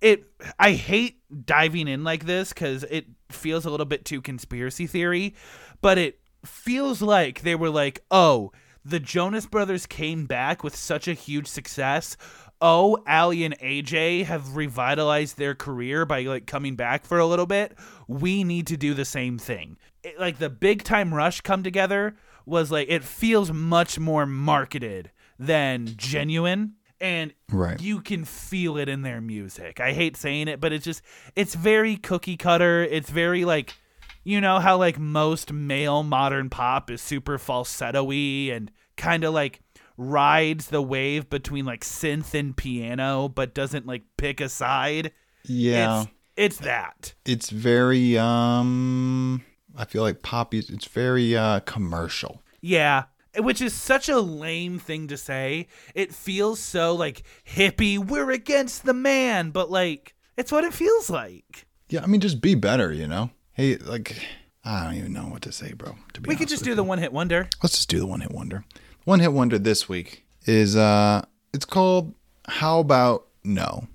it I hate diving in like this cuz it feels a little bit too conspiracy theory, but it feels like they were like, oh, the Jonas Brothers came back with such a huge success. Oh, Aly and AJ have revitalized their career by like coming back for a little bit. We need to do the same thing. It, like the big time rush come together was like it feels much more marketed than genuine and Right. you can feel it in their music. I hate saying it, but it's just it's very cookie cutter. It's very like you know how like most male modern pop is super falsetto-y and kind of like rides the wave between like synth and piano but doesn't like pick a side. Yeah. It's it's that. It's, very um I feel like poppy it's very uh commercial. Yeah. Which is such a lame thing to say. It feels so like hippie, we're against the man, but like it's what it feels like. Yeah, I mean just be better, you know? Hey, like I don't even know what to say, bro. To be We could just do the one hit wonder. Let's just do the one hit wonder. One hit wonder this week is uh it's called How About No.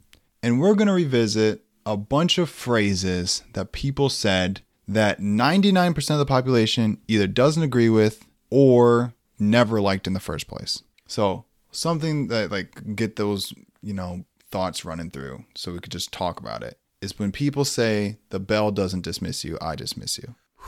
And we're gonna revisit a bunch of phrases that people said that 99% of the population either doesn't agree with or never liked in the first place. So something that like get those, you know, thoughts running through so we could just talk about it is when people say the bell doesn't dismiss you, I dismiss you.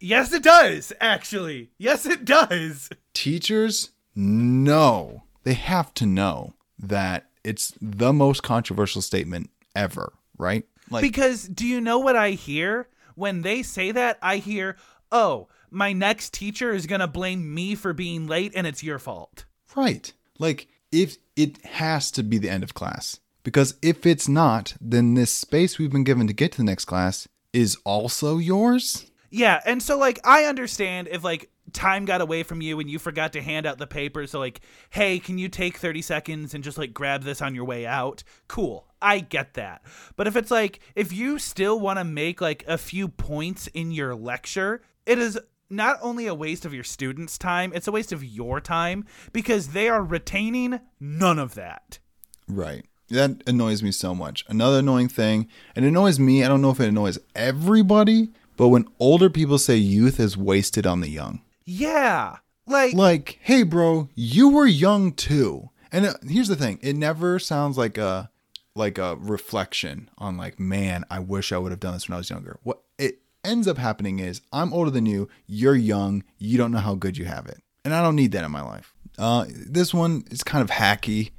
Yes, it does, actually. Yes, it does. teachers know they have to know that it's the most controversial statement ever right like Because do you know what I hear? When they say that, I hear, oh, my next teacher is going to blame me for being late and it's your fault. right like if it has to be the end of class because if it's not then this space we've been given to get to the next class is also yours Yeah, and so like I understand if like time got away from you and you forgot to hand out the paper so like hey can you take 30 seconds and just like grab this on your way out? Cool. I get that. But if it's like if you still want to make like a few points in your lecture it is not only a waste of your students time it's a waste of your time because they are retaining none of that. Right. That annoys me so much. Another annoying thing and it annoys me i don't know if it annoys everybody but when older people say youth is wasted on the young yeah like like, hey, bro, you were young too. And uh, here's the thing: it never sounds like a like a reflection on like, man, I wish I would have done this when I was younger. What it ends up happening is, I'm older than you. You're young. You don't know how good you have it, and I don't need that in my life. Uh, this one is kind of hacky.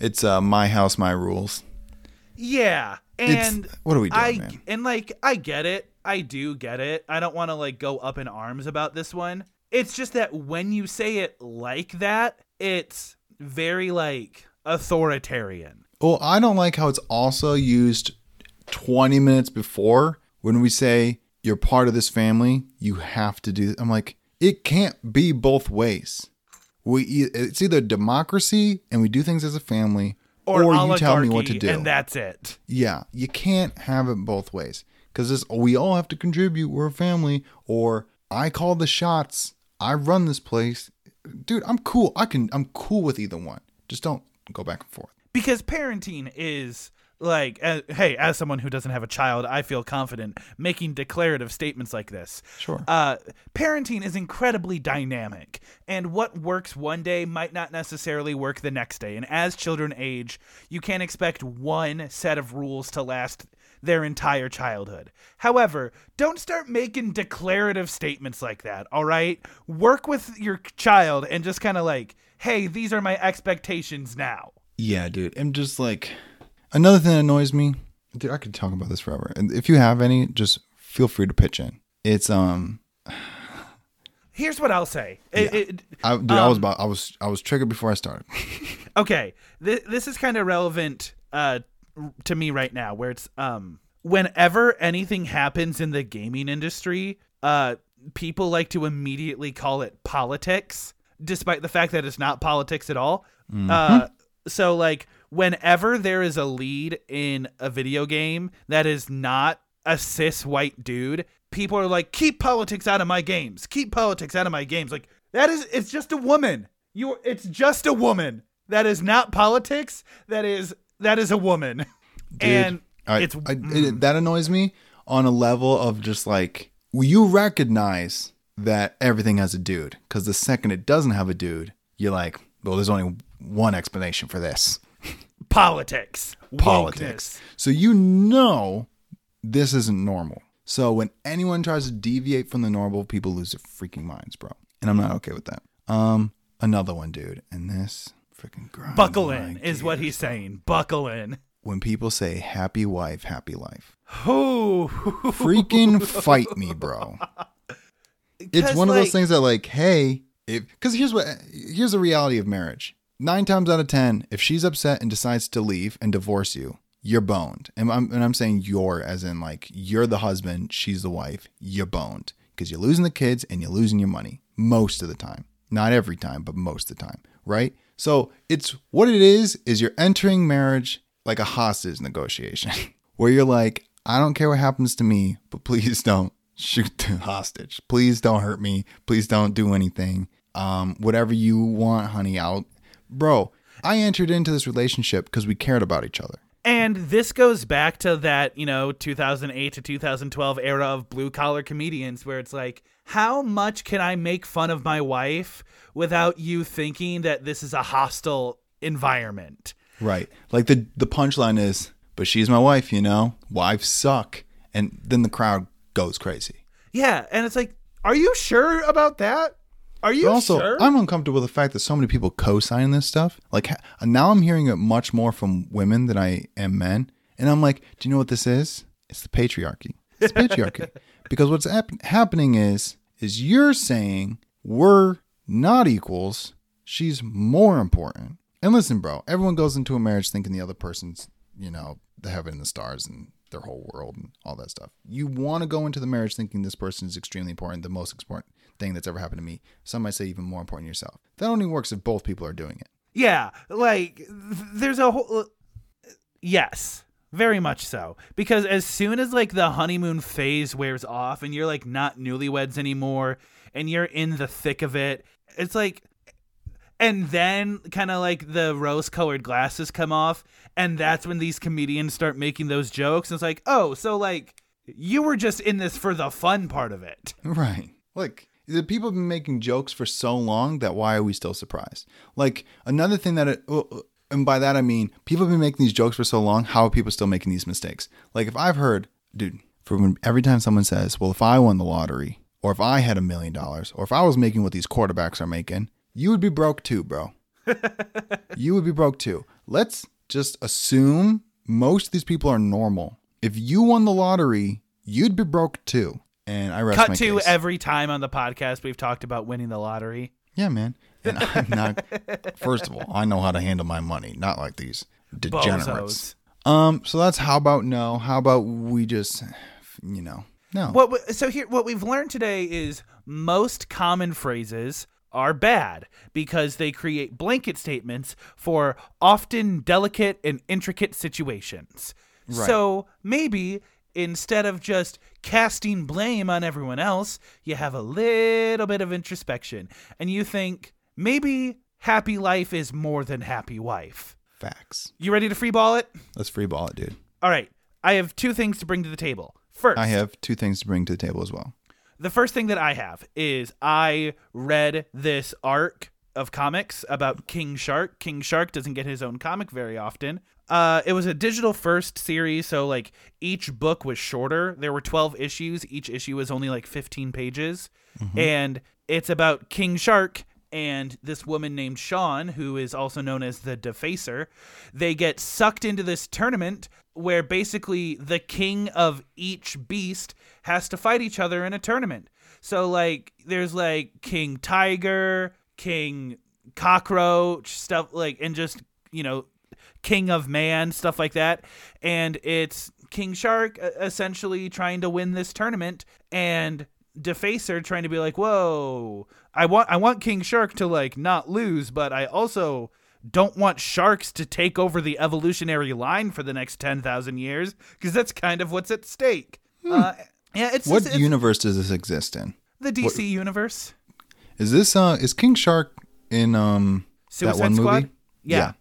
It's uh, my house, my rules. Yeah. It's- And what are we doing, I man? and like I get it. I do get it. I don't want to like go up in arms about this one. It's just that when you say it like that, it's very like authoritarian. Well, I don't like how it's also used 20 minutes before when we say you're part of this family, you have to do. I'm like, it can't be both ways. We it's either democracy and we do things as a family, Or, or, you tell me what to do. And that's it. yeah, you can't have it both ways because we all have to contribute. We're a family, or I call the shots. I run this place, dude. I'm cool. I can. I'm cool with either one. Just don't go back and forth. because parenting is like uh, hey as someone who doesn't have a child i feel confident making declarative statements like this Sure. uh, parenting is incredibly dynamic and what works one day might not necessarily work the next day and as children age you can't expect one set of rules to last their entire childhood. However, don't start making declarative statements like that, all right? Work with your child and just kind of like, hey, these are my expectations now. Yeah, dude. I'm just like another thing that annoys me. Dude, I could talk about this forever. And if you have any, just feel free to pitch in. It's um, Here's what I'll say. It- it- I, dude, I was Um, about, I was, I was triggered before I started. okay, th- this is kind of relevant uh, to me right now, where it's um, whenever anything happens in the gaming industry, uh, people like to immediately call it politics, despite the fact that it's not politics at all. Uh, so like whenever there is a lead in a video game that is not a cis white dude, people are like, keep politics out of my games. Keep politics out of my games. Like that is it's just a woman. You it's just a woman. That is not politics. That is that is a woman. Dude, and I, it's I, it, that annoys me on a level of just like well, you recognize that everything has a dude. Because the second it doesn't have a dude, you're like, well, there's only one explanation for this Politics. politics. Wokeness. So you know this isn't normal. So when anyone tries to deviate from the normal, people lose their freaking minds, bro. And I'm not okay with that. Um, another one, dude, and this freaking grinds Buckle in is what he's saying. Buckle in. When people say happy wife, happy life, Ooh. freaking fight me, bro. It's one of those things that, like, hey, if because here's what here's the reality of marriage. Nine times out of ten, if she's upset and decides to leave and divorce you, you're boned. And I'm and I'm saying you're as in like you're the husband, she's the wife. You're boned because you're losing the kids and you're losing your money most of the time. Not every time, but most of the time, right? So it's what it is. Is you're entering marriage like a hostage negotiation, where you're like, I don't care what happens to me, but please don't shoot the hostage. Please don't hurt me. Please don't do anything. Um, whatever you want, honey. Out, bro. I entered into this relationship because we cared about each other. And this goes back to that, you know, 2008 to 2012 era of blue collar comedians where it's like, how much can I make fun of my wife without you thinking that this is a hostile environment? Right. Like the the punchline is, but she's my wife, you know. Wives suck, and then the crowd goes crazy. Yeah. And it's like, are you sure about that? Are you But also, sure? I'm uncomfortable with the fact that so many people co-sign this stuff. Like now, I'm hearing it much more from women than I am men, and I'm like, do you know what this is? It's the patriarchy. It's patriarchy. because what's hap- happening is, is you're saying we're not equals. She's more important. And listen, bro, everyone goes into a marriage thinking the other person's, you know, the heaven and the stars and their whole world and all that stuff. You want to go into the marriage thinking this person is extremely important, the most important thing that's ever happened to me. Some might say even more important yourself. That only works if both people are doing it. Yeah, like there's a whole uh, yes, very much so. Because as soon as like the honeymoon phase wears off and you're like not newlyweds anymore and you're in the thick of it, it's like and then kind of like the rose-colored glasses come off and that's when these comedians start making those jokes. And it's like, "Oh, so like you were just in this for the fun part of it." Right. Like the people have been making jokes for so long that why are we still surprised? Like another thing that it, and by that I mean people have been making these jokes for so long. How are people still making these mistakes? Like if I've heard, dude, for when every time someone says, "Well, if I won the lottery, or if I had a million dollars, or if I was making what these quarterbacks are making, you would be broke too, bro. you would be broke too. Let's just assume most of these people are normal. If you won the lottery, you'd be broke too. And I rest Cut to case. every time on the podcast we've talked about winning the lottery. Yeah, man. And I'm not. First of all, I know how to handle my money, not like these degenerates. Bozos. Um. So that's how about no? How about we just, you know, no. What we- so here what we've learned today is most common phrases are bad because they create blanket statements for often delicate and intricate situations. Right. So maybe instead of just casting blame on everyone else, you have a little bit of introspection and you think maybe happy life is more than happy wife. Facts. You ready to freeball it? Let's free ball it, dude. All right. I have two things to bring to the table. First, I have two things to bring to the table as well. the first thing that I have is I read this arc of comics about King Shark. King Shark doesn't get his own comic very often. Uh, it was a digital first series, so like each book was shorter. There were 12 issues. Each issue was only like 15 pages. And it's about King Shark and this woman named Sean, who is also known as the Defacer. They get sucked into this tournament where basically the king of each beast has to fight each other in a tournament. So like there's like King Tiger, King Cockroach, stuff like and just, you know, King of Man, stuff like that. And it's King Shark essentially trying to win this tournament and Defacer trying to be like, "Whoa, I want I want King Shark to like not lose, but I also don't want sharks to take over the evolutionary line for the next 10,000 years because that's kind of what's at stake." Uh, yeah, it's, Hmm. What it's, it's universe does this exist in? the DC universe. Is this uh is King Shark in um Suicide that one Squad? movie? Yeah. Yeah,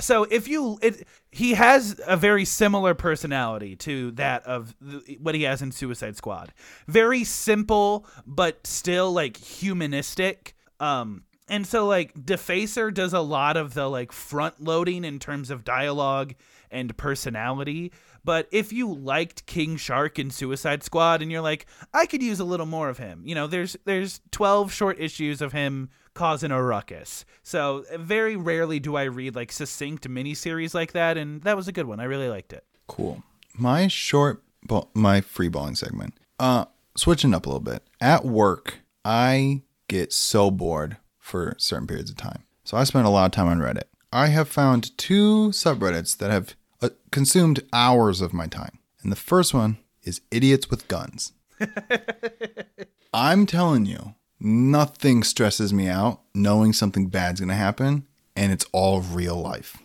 so if you it, he has a very similar personality to that of th- what he has in Suicide Squad. Very simple but still like humanistic. Um and so like Defacer does a lot of the like front loading in terms of dialogue and personality. But if you liked King Shark in Suicide Squad and you're like, I could use a little more of him, you know, there's there's 12 short issues of him causing a ruckus. So very rarely do I read like succinct miniseries like that, and that was a good one. I really liked it. Cool. My short, ball, my free balling segment. Uh, switching up a little bit. At work, I get so bored for certain periods of time. So I spend a lot of time on Reddit. I have found two subreddits that have uh, consumed hours of my time. And the first one is Idiots with Guns. I'm telling you, nothing stresses me out knowing something bad's going to happen, and it's all real life.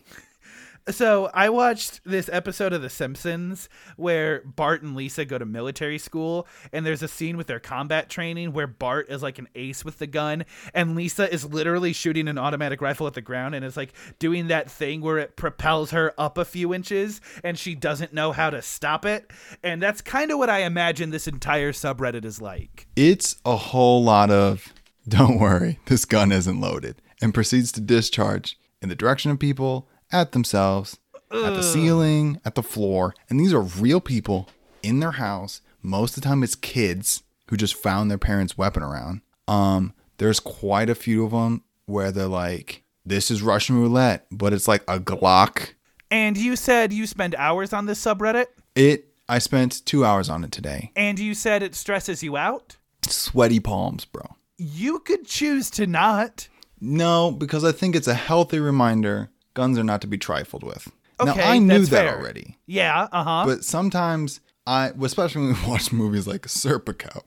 So I watched this episode of The Simpsons where Bart and Lisa go to military school, and there's a scene with their combat training where Bart is like an ace with the gun, and Lisa is literally shooting an automatic rifle at the ground, and it's like doing that thing where it propels her up a few inches, and she doesn't know how to stop it, and that's kind of what I imagine this entire subreddit is like. It's a whole lot of, don't worry, this gun isn't loaded, and proceeds to discharge in the direction of people at themselves, at the ceiling, at the floor. And these are real people in their house. Most of the time, it's kids who just found their parents' weapon around. Um, there's quite a few of them where they're like, "This is Russian roulette," but it's like a Glock. And you said you spend hours on this subreddit, It. I spent two hours on it today. and you said it stresses you out. Sweaty palms, bro. You could choose to not. No, because I think it's a healthy reminder guns are not to be trifled with. Okay, now I knew that fair. already. Yeah, uh huh. But sometimes I, especially when we watch movies like Serpico,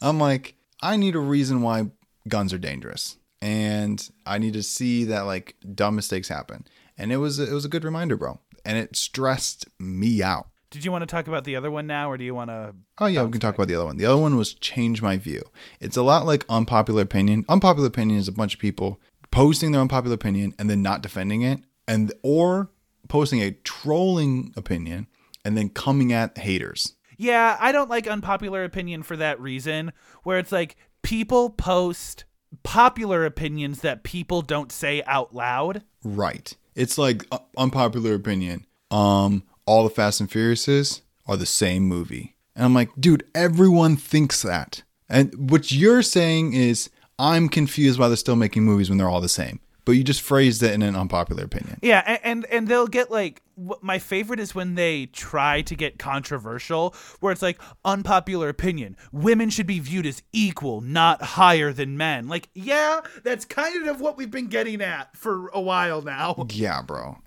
I'm like, I need a reason why guns are dangerous, and I need to see that like dumb mistakes happen. And it was it was a good reminder, bro. And it stressed me out. Did you want to talk about the other one now, or do you want to? Oh yeah, we can talk about the other one. The other one was change my view. It's a lot like unpopular opinion. Unpopular opinion is a bunch of people posting their unpopular opinion and then not defending it, and or posting a trolling opinion and then coming at haters. Yeah, I don't like unpopular opinion for that reason, where it's like people post popular opinions that people don't say out loud. Right. It's like uh, unpopular opinion. Um, all the Fast and Furiouses are the same movie, and I'm like, dude, everyone thinks that. And what you're saying is, I'm confused why they're still making movies when they're all the same. But you just phrased it in an unpopular opinion. Yeah, and and, and they'll get like my favorite is when they try to get controversial, where it's like unpopular opinion: women should be viewed as equal, not higher than men. Like, yeah, that's kind of what we've been getting at for a while now. Yeah, bro.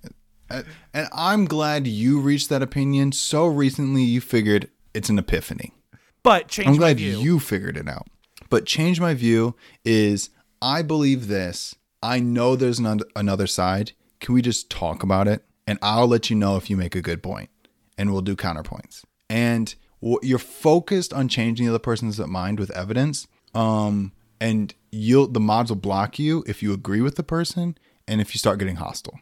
And I'm glad you reached that opinion so recently. You figured it's an epiphany. But change I'm glad you figured it out. But change my view is I believe this. I know there's an, another side. Can we just talk about it? And I'll let you know if you make a good point, and we'll do counterpoints. And you're focused on changing the other person's mind with evidence. Um, and you'll the mods will block you if you agree with the person and if you start getting hostile.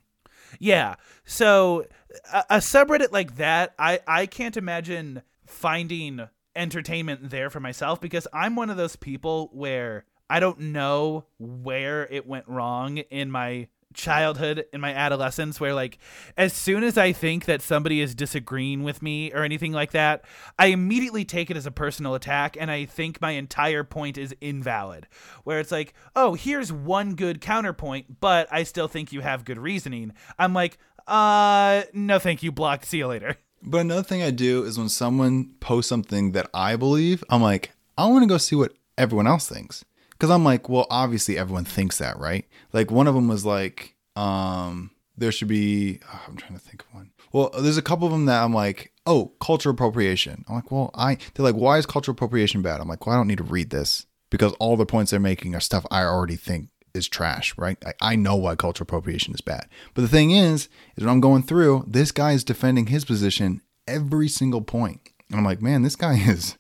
Yeah. So a, a subreddit like that, I I can't imagine finding entertainment there for myself because I'm one of those people where I don't know where it went wrong in my childhood in my adolescence where like as soon as i think that somebody is disagreeing with me or anything like that i immediately take it as a personal attack and i think my entire point is invalid. Where it's like oh here's one good counterpoint but i still think you have good reasoning. I'm like uh no thank you blocked. See you later But another thing I do is when someone posts something that I believe, I'm like, I want to go see what everyone else thinks. Because I'm like, well, obviously everyone thinks that, right? Like one of them was like, um, there should be. oh, I'm trying to think of one. Well, there's a couple of them that I'm like, oh, cultural appropriation. I'm like, well, I. They're like, why is cultural appropriation bad? I'm like, well, I don't need to read this because all the points they're making are stuff I already think is trash, right? I, I know why cultural appropriation is bad. But the thing is, is when I'm going through, this guy is defending his position every single point. And I'm like, man, this guy is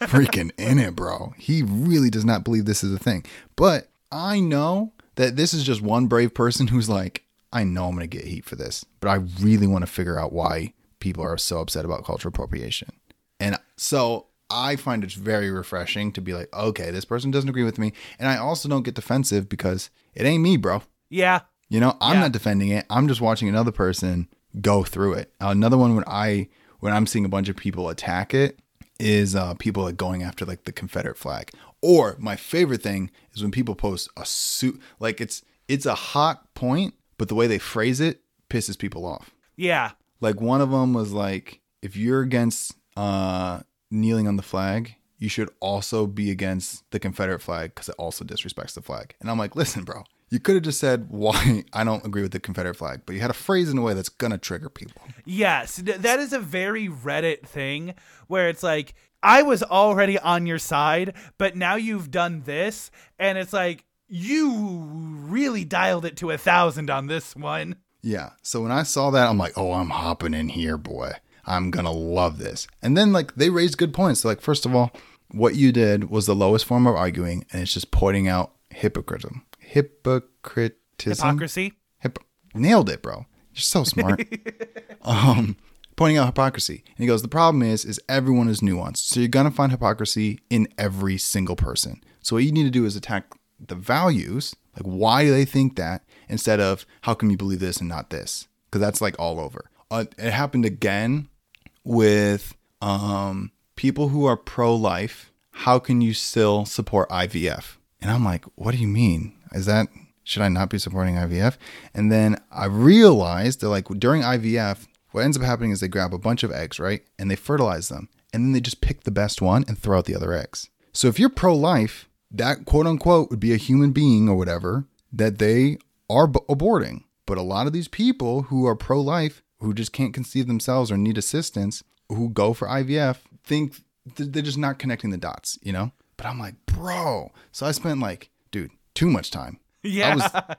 freaking in it, bro. He really does not believe this is a thing. But I know that this is just one brave person who's like, I know I'm going to get heat for this, but I really want to figure out why people are so upset about cultural appropriation. And so I find it's very refreshing to be like, okay, this person doesn't agree with me. And I also don't get defensive because it ain't me, bro. Yeah. You know, I'm Yeah. not defending it. I'm just watching another person go through it. Another one when I when I'm seeing a bunch of people attack it is uh people like going after like the Confederate flag. Or my favorite thing is when people post a suit like it's it's a hot point, but the way they phrase it pisses people off. Yeah. Like one of them was like, if you're against uh, kneeling on the flag, you should also be against the Confederate flag because it also disrespects the flag. And I'm like, listen, bro, you could have just said why I don't agree with the Confederate flag, but you had a phrase in a way that's gonna trigger people. Yes, that is a very Reddit thing where it's like I was already on your side, but now you've done this, and it's like you really dialed it to a thousand on this one. Yeah. So when I saw that, I'm like, oh, I'm hopping in here, boy. I'm gonna love this. And then like they raised good points. They're like, first of all, what you did was the lowest form of arguing, and it's just pointing out hypocritism. Hypocritism. Hypocrisy. Hip- nailed it, bro. You're so smart. um, pointing out hypocrisy, and he goes, the problem is, is everyone is nuanced, so you're gonna find hypocrisy in every single person. So what you need to do is attack the values, like why do they think that, instead of how come you believe this and not this, because that's like all over. Uh, it happened again with um people who are pro-life. How can you still support IVF? And I'm like, what do you mean? Is that should I not be supporting IVF? And then I realized that like during IVF, what ends up happening is they grab a bunch of eggs, right? And they fertilize them. And then they just pick the best one and throw out the other eggs. So if you're pro life, that quote unquote would be a human being or whatever that they are b- aborting. But a lot of these people who are pro life, who just can't conceive themselves or need assistance, who go for IVF, think th- they're just not connecting the dots, you know? But I'm like, bro. So I spent like, dude, too much time. Yeah. I was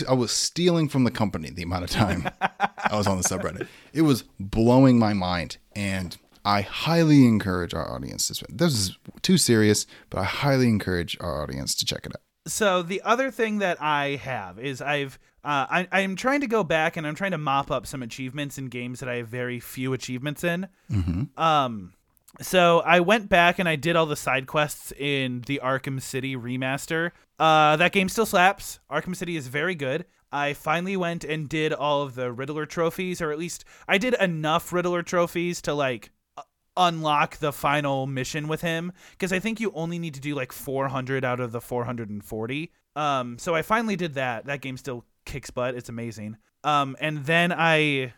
I, I was stealing from the company the amount of time I was on the subreddit. It was blowing my mind, and I highly encourage our audience to. spend- This is too serious, but I highly encourage our audience to check it out. So the other thing that I have is I've uh, I, I'm trying to go back and I'm trying to mop up some achievements in games that I have very few achievements in. Um, so I went back and I did all the side quests in the Arkham City remaster. Uh, that game still slaps. Arkham City is very good. I finally went and did all of the Riddler trophies, or at least I did enough Riddler trophies to like unlock the final mission with him because I think you only need to do like 400 out of the 440. Um, so I finally did that. That game still kicks butt. It's amazing. Um, and then I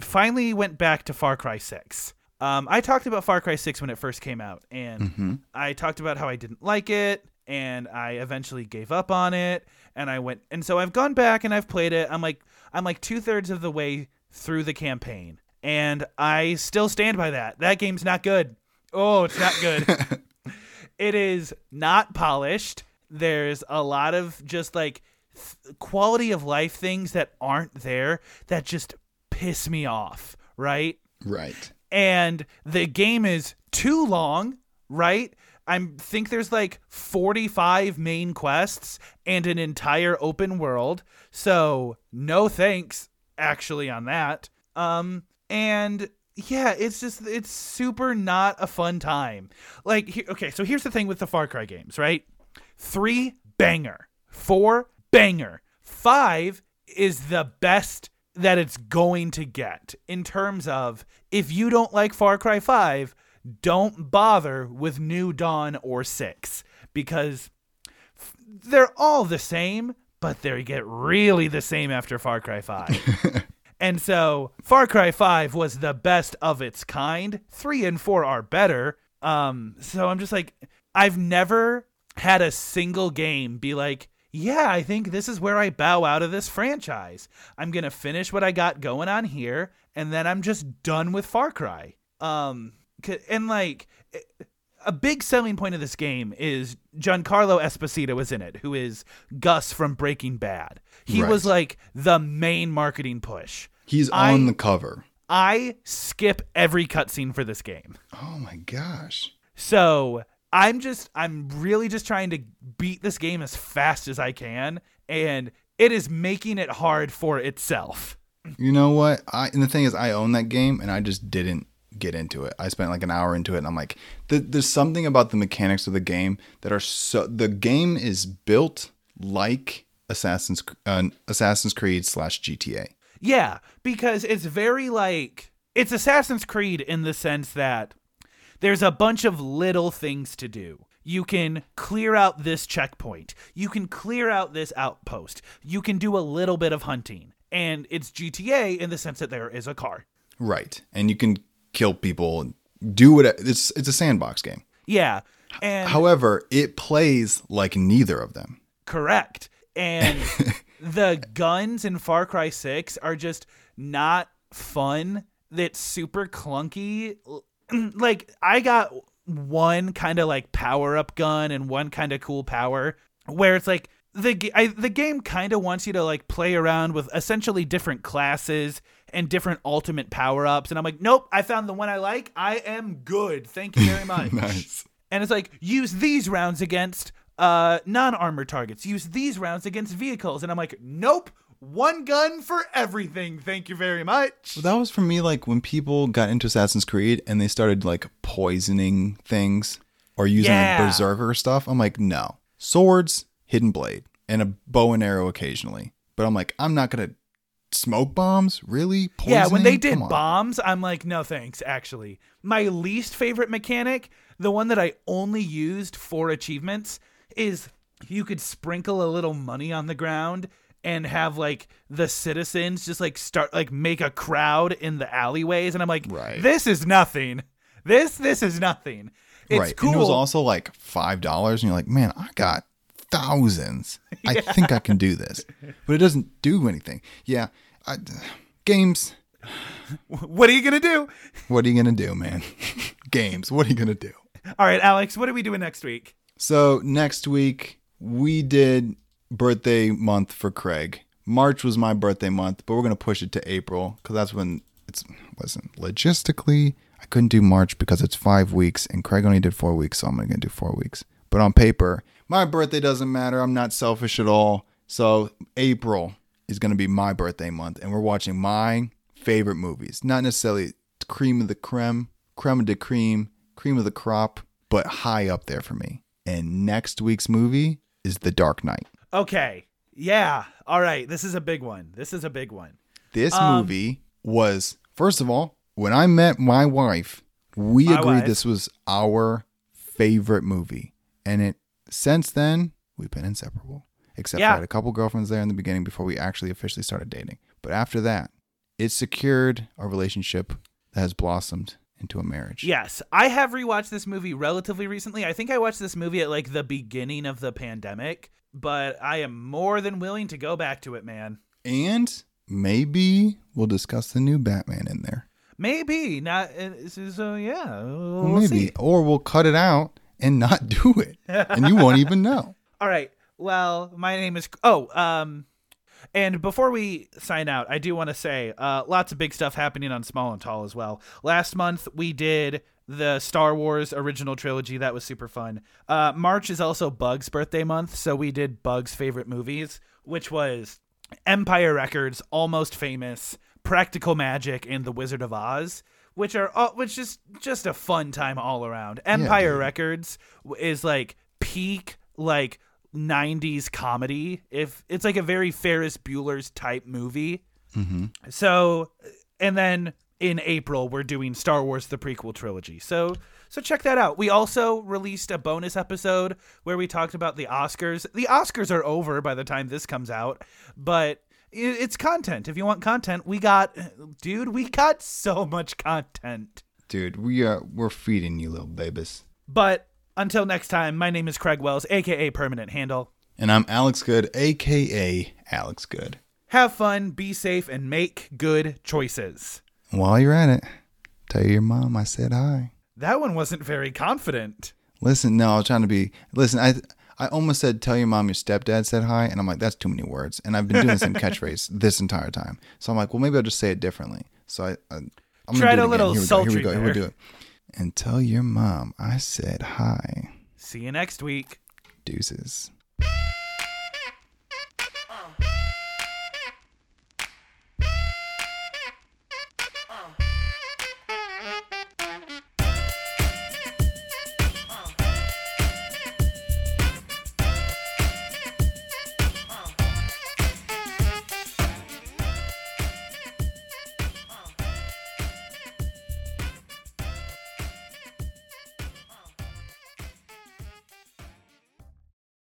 finally went back to Far Cry 6. Um, I talked about Far Cry 6 when it first came out, and I talked about how I didn't like it, and I eventually gave up on it, and I went, and so I've gone back and I've played it. I'm like, I'm like two thirds of the way through the campaign, and I still stand by that. That game's not good. Oh, it's not good. it is not polished. There's a lot of just like th- quality of life things that aren't there that just piss me off, right? Right. And the game is too long, right? I think there's like 45 main quests and an entire open world. So, no thanks actually on that. Um and yeah, it's just it's super not a fun time. Like he- okay, so here's the thing with the Far Cry games, right? 3 banger, 4 banger, 5 is the best that it's going to get in terms of if you don't like Far Cry 5, don't bother with New Dawn or 6 because they're all the same, but they get really the same after Far Cry 5. and so Far Cry 5 was the best of its kind. 3 and 4 are better. Um so I'm just like I've never had a single game be like yeah, I think this is where I bow out of this franchise. I'm going to finish what I got going on here and then I'm just done with Far Cry. Um and like a big selling point of this game is Giancarlo Esposito was in it, who is Gus from Breaking Bad. He Right. was like the main marketing push. He's I- on the cover. I skip every cutscene for this game. Oh my gosh. So I'm just I'm really just trying to beat this game as fast as I can. And it is making it hard for itself. You know what? I and the thing is, I own that game, and I just didn't get into it. I spent like an hour into it, and I'm like, th- there's something about the mechanics of the game that are so. The game is built like Assassin's uh, Assassin's Creed slash GTA. Yeah, because it's very like it's Assassin's Creed in the sense that there's a bunch of little things to do. You can clear out this checkpoint. You can clear out this outpost. You can do a little bit of hunting. And it's GTA in the sense that there is a car. Right, and you can kill people, and do what it's. It's a sandbox game. Yeah. And However, it plays like neither of them. Correct. And the guns in Far Cry 6 are just not fun. That's super clunky. like I got one kind of like power up gun and one kind of cool power where it's like the I, the game kind of wants you to like play around with essentially different classes and different ultimate power ups and I'm like nope I found the one I like I am good thank you very much Nice. and it's like use these rounds against uh non-armor targets use these rounds against vehicles and i'm like nope one gun for everything thank you very much Well, that was for me like when people got into Assassin's Creed and they started like poisoning things or using Yeah. like berserker stuff. I'm like, no. Swords, hidden blade, and a bow and arrow occasionally. But I'm like, I'm not gonna smoke bombs? Really? yeah when they did bombs i'm like no thanks actually my least favorite mechanic the one that i only used for achievements is you could sprinkle a little money on the ground and have like the citizens just like start like make a crowd in the alleyways and i'm like Right. this is nothing this this is nothing it's right. cool And it was also like five dollars, and you're like, man, I got thousands. I think I can do this, but it doesn't do anything. Yeah, I, games. what are you gonna do What are you gonna do, man? games. What are you gonna do? all right alex what are we doing next week So next week we did birthday month for Craig. March was my birthday month, but we're gonna push it to April because that's when it's listen logistically. I couldn't do March because it's five weeks, and Craig only did four weeks, so I'm only gonna do four weeks. But on paper, my birthday doesn't matter. I'm not selfish at all. So April is gonna be my birthday month, and we're watching my favorite movies. Not necessarily cream of the creme, creme de cream, cream of the crop, but high up there for me. And next week's movie is The Dark Knight. okay yeah all right this is a big one this is a big one This Um, movie was, first of all, when I met my wife, we My agreed wife. this was our favorite movie. And it since then, we've been inseparable. Except Yeah. I had a couple girlfriends there in the beginning before we actually officially started dating. But after that, it secured a relationship that has blossomed into a marriage. Yes, I have rewatched this movie relatively recently. I think I watched this movie at like the beginning of the pandemic, but I am more than willing to go back to it, man. And maybe we'll discuss the new Batman in there. Maybe not. uh, So, yeah, Well, maybe. see. Or we'll cut it out and not do it. and you won't even know. All right. Well, my name is. Oh, um, and before we sign out, I do want to say, uh, lots of big stuff happening on Small and Tall as well. Last month we did the Star Wars original trilogy. That was super fun. Uh, March is also Bug's birthday month, so we did Bug's favorite movies, which was Empire Records, Almost Famous, Practical Magic, and The Wizard of Oz. Which are all, which is just a fun time all around. Empire dude. Records is like peak like 90s comedy. If it's like a very Ferris Bueller's type movie. Mm-hmm. So, and then in April we're doing Star Wars the prequel trilogy. So, so check that out. We also released a bonus episode where we talked about the Oscars. The Oscars are over by the time this comes out, but it's content. If you want content, we got dude, we got so much content. Dude, we are we're feeding you little babies. But until next time, my name is Craig Wells, aka Permanent Handle. And I'm Alex Good, aka Alex Good. Have fun, be safe, and make good choices. While you're at it, tell your mom I said hi. That one wasn't very confident. Listen, no, I was trying to be. Listen, I I almost said tell your mom your stepdad said hi, and I'm like that's too many words, and I've been doing the same catchphrase this entire time. So I'm like, well, maybe I'll just say it differently. So I, I I'm gonna Tried do it a again. little Here we go. sultry Here we go. Here we do it. And tell your mom I said hi. See you next week. Deuces.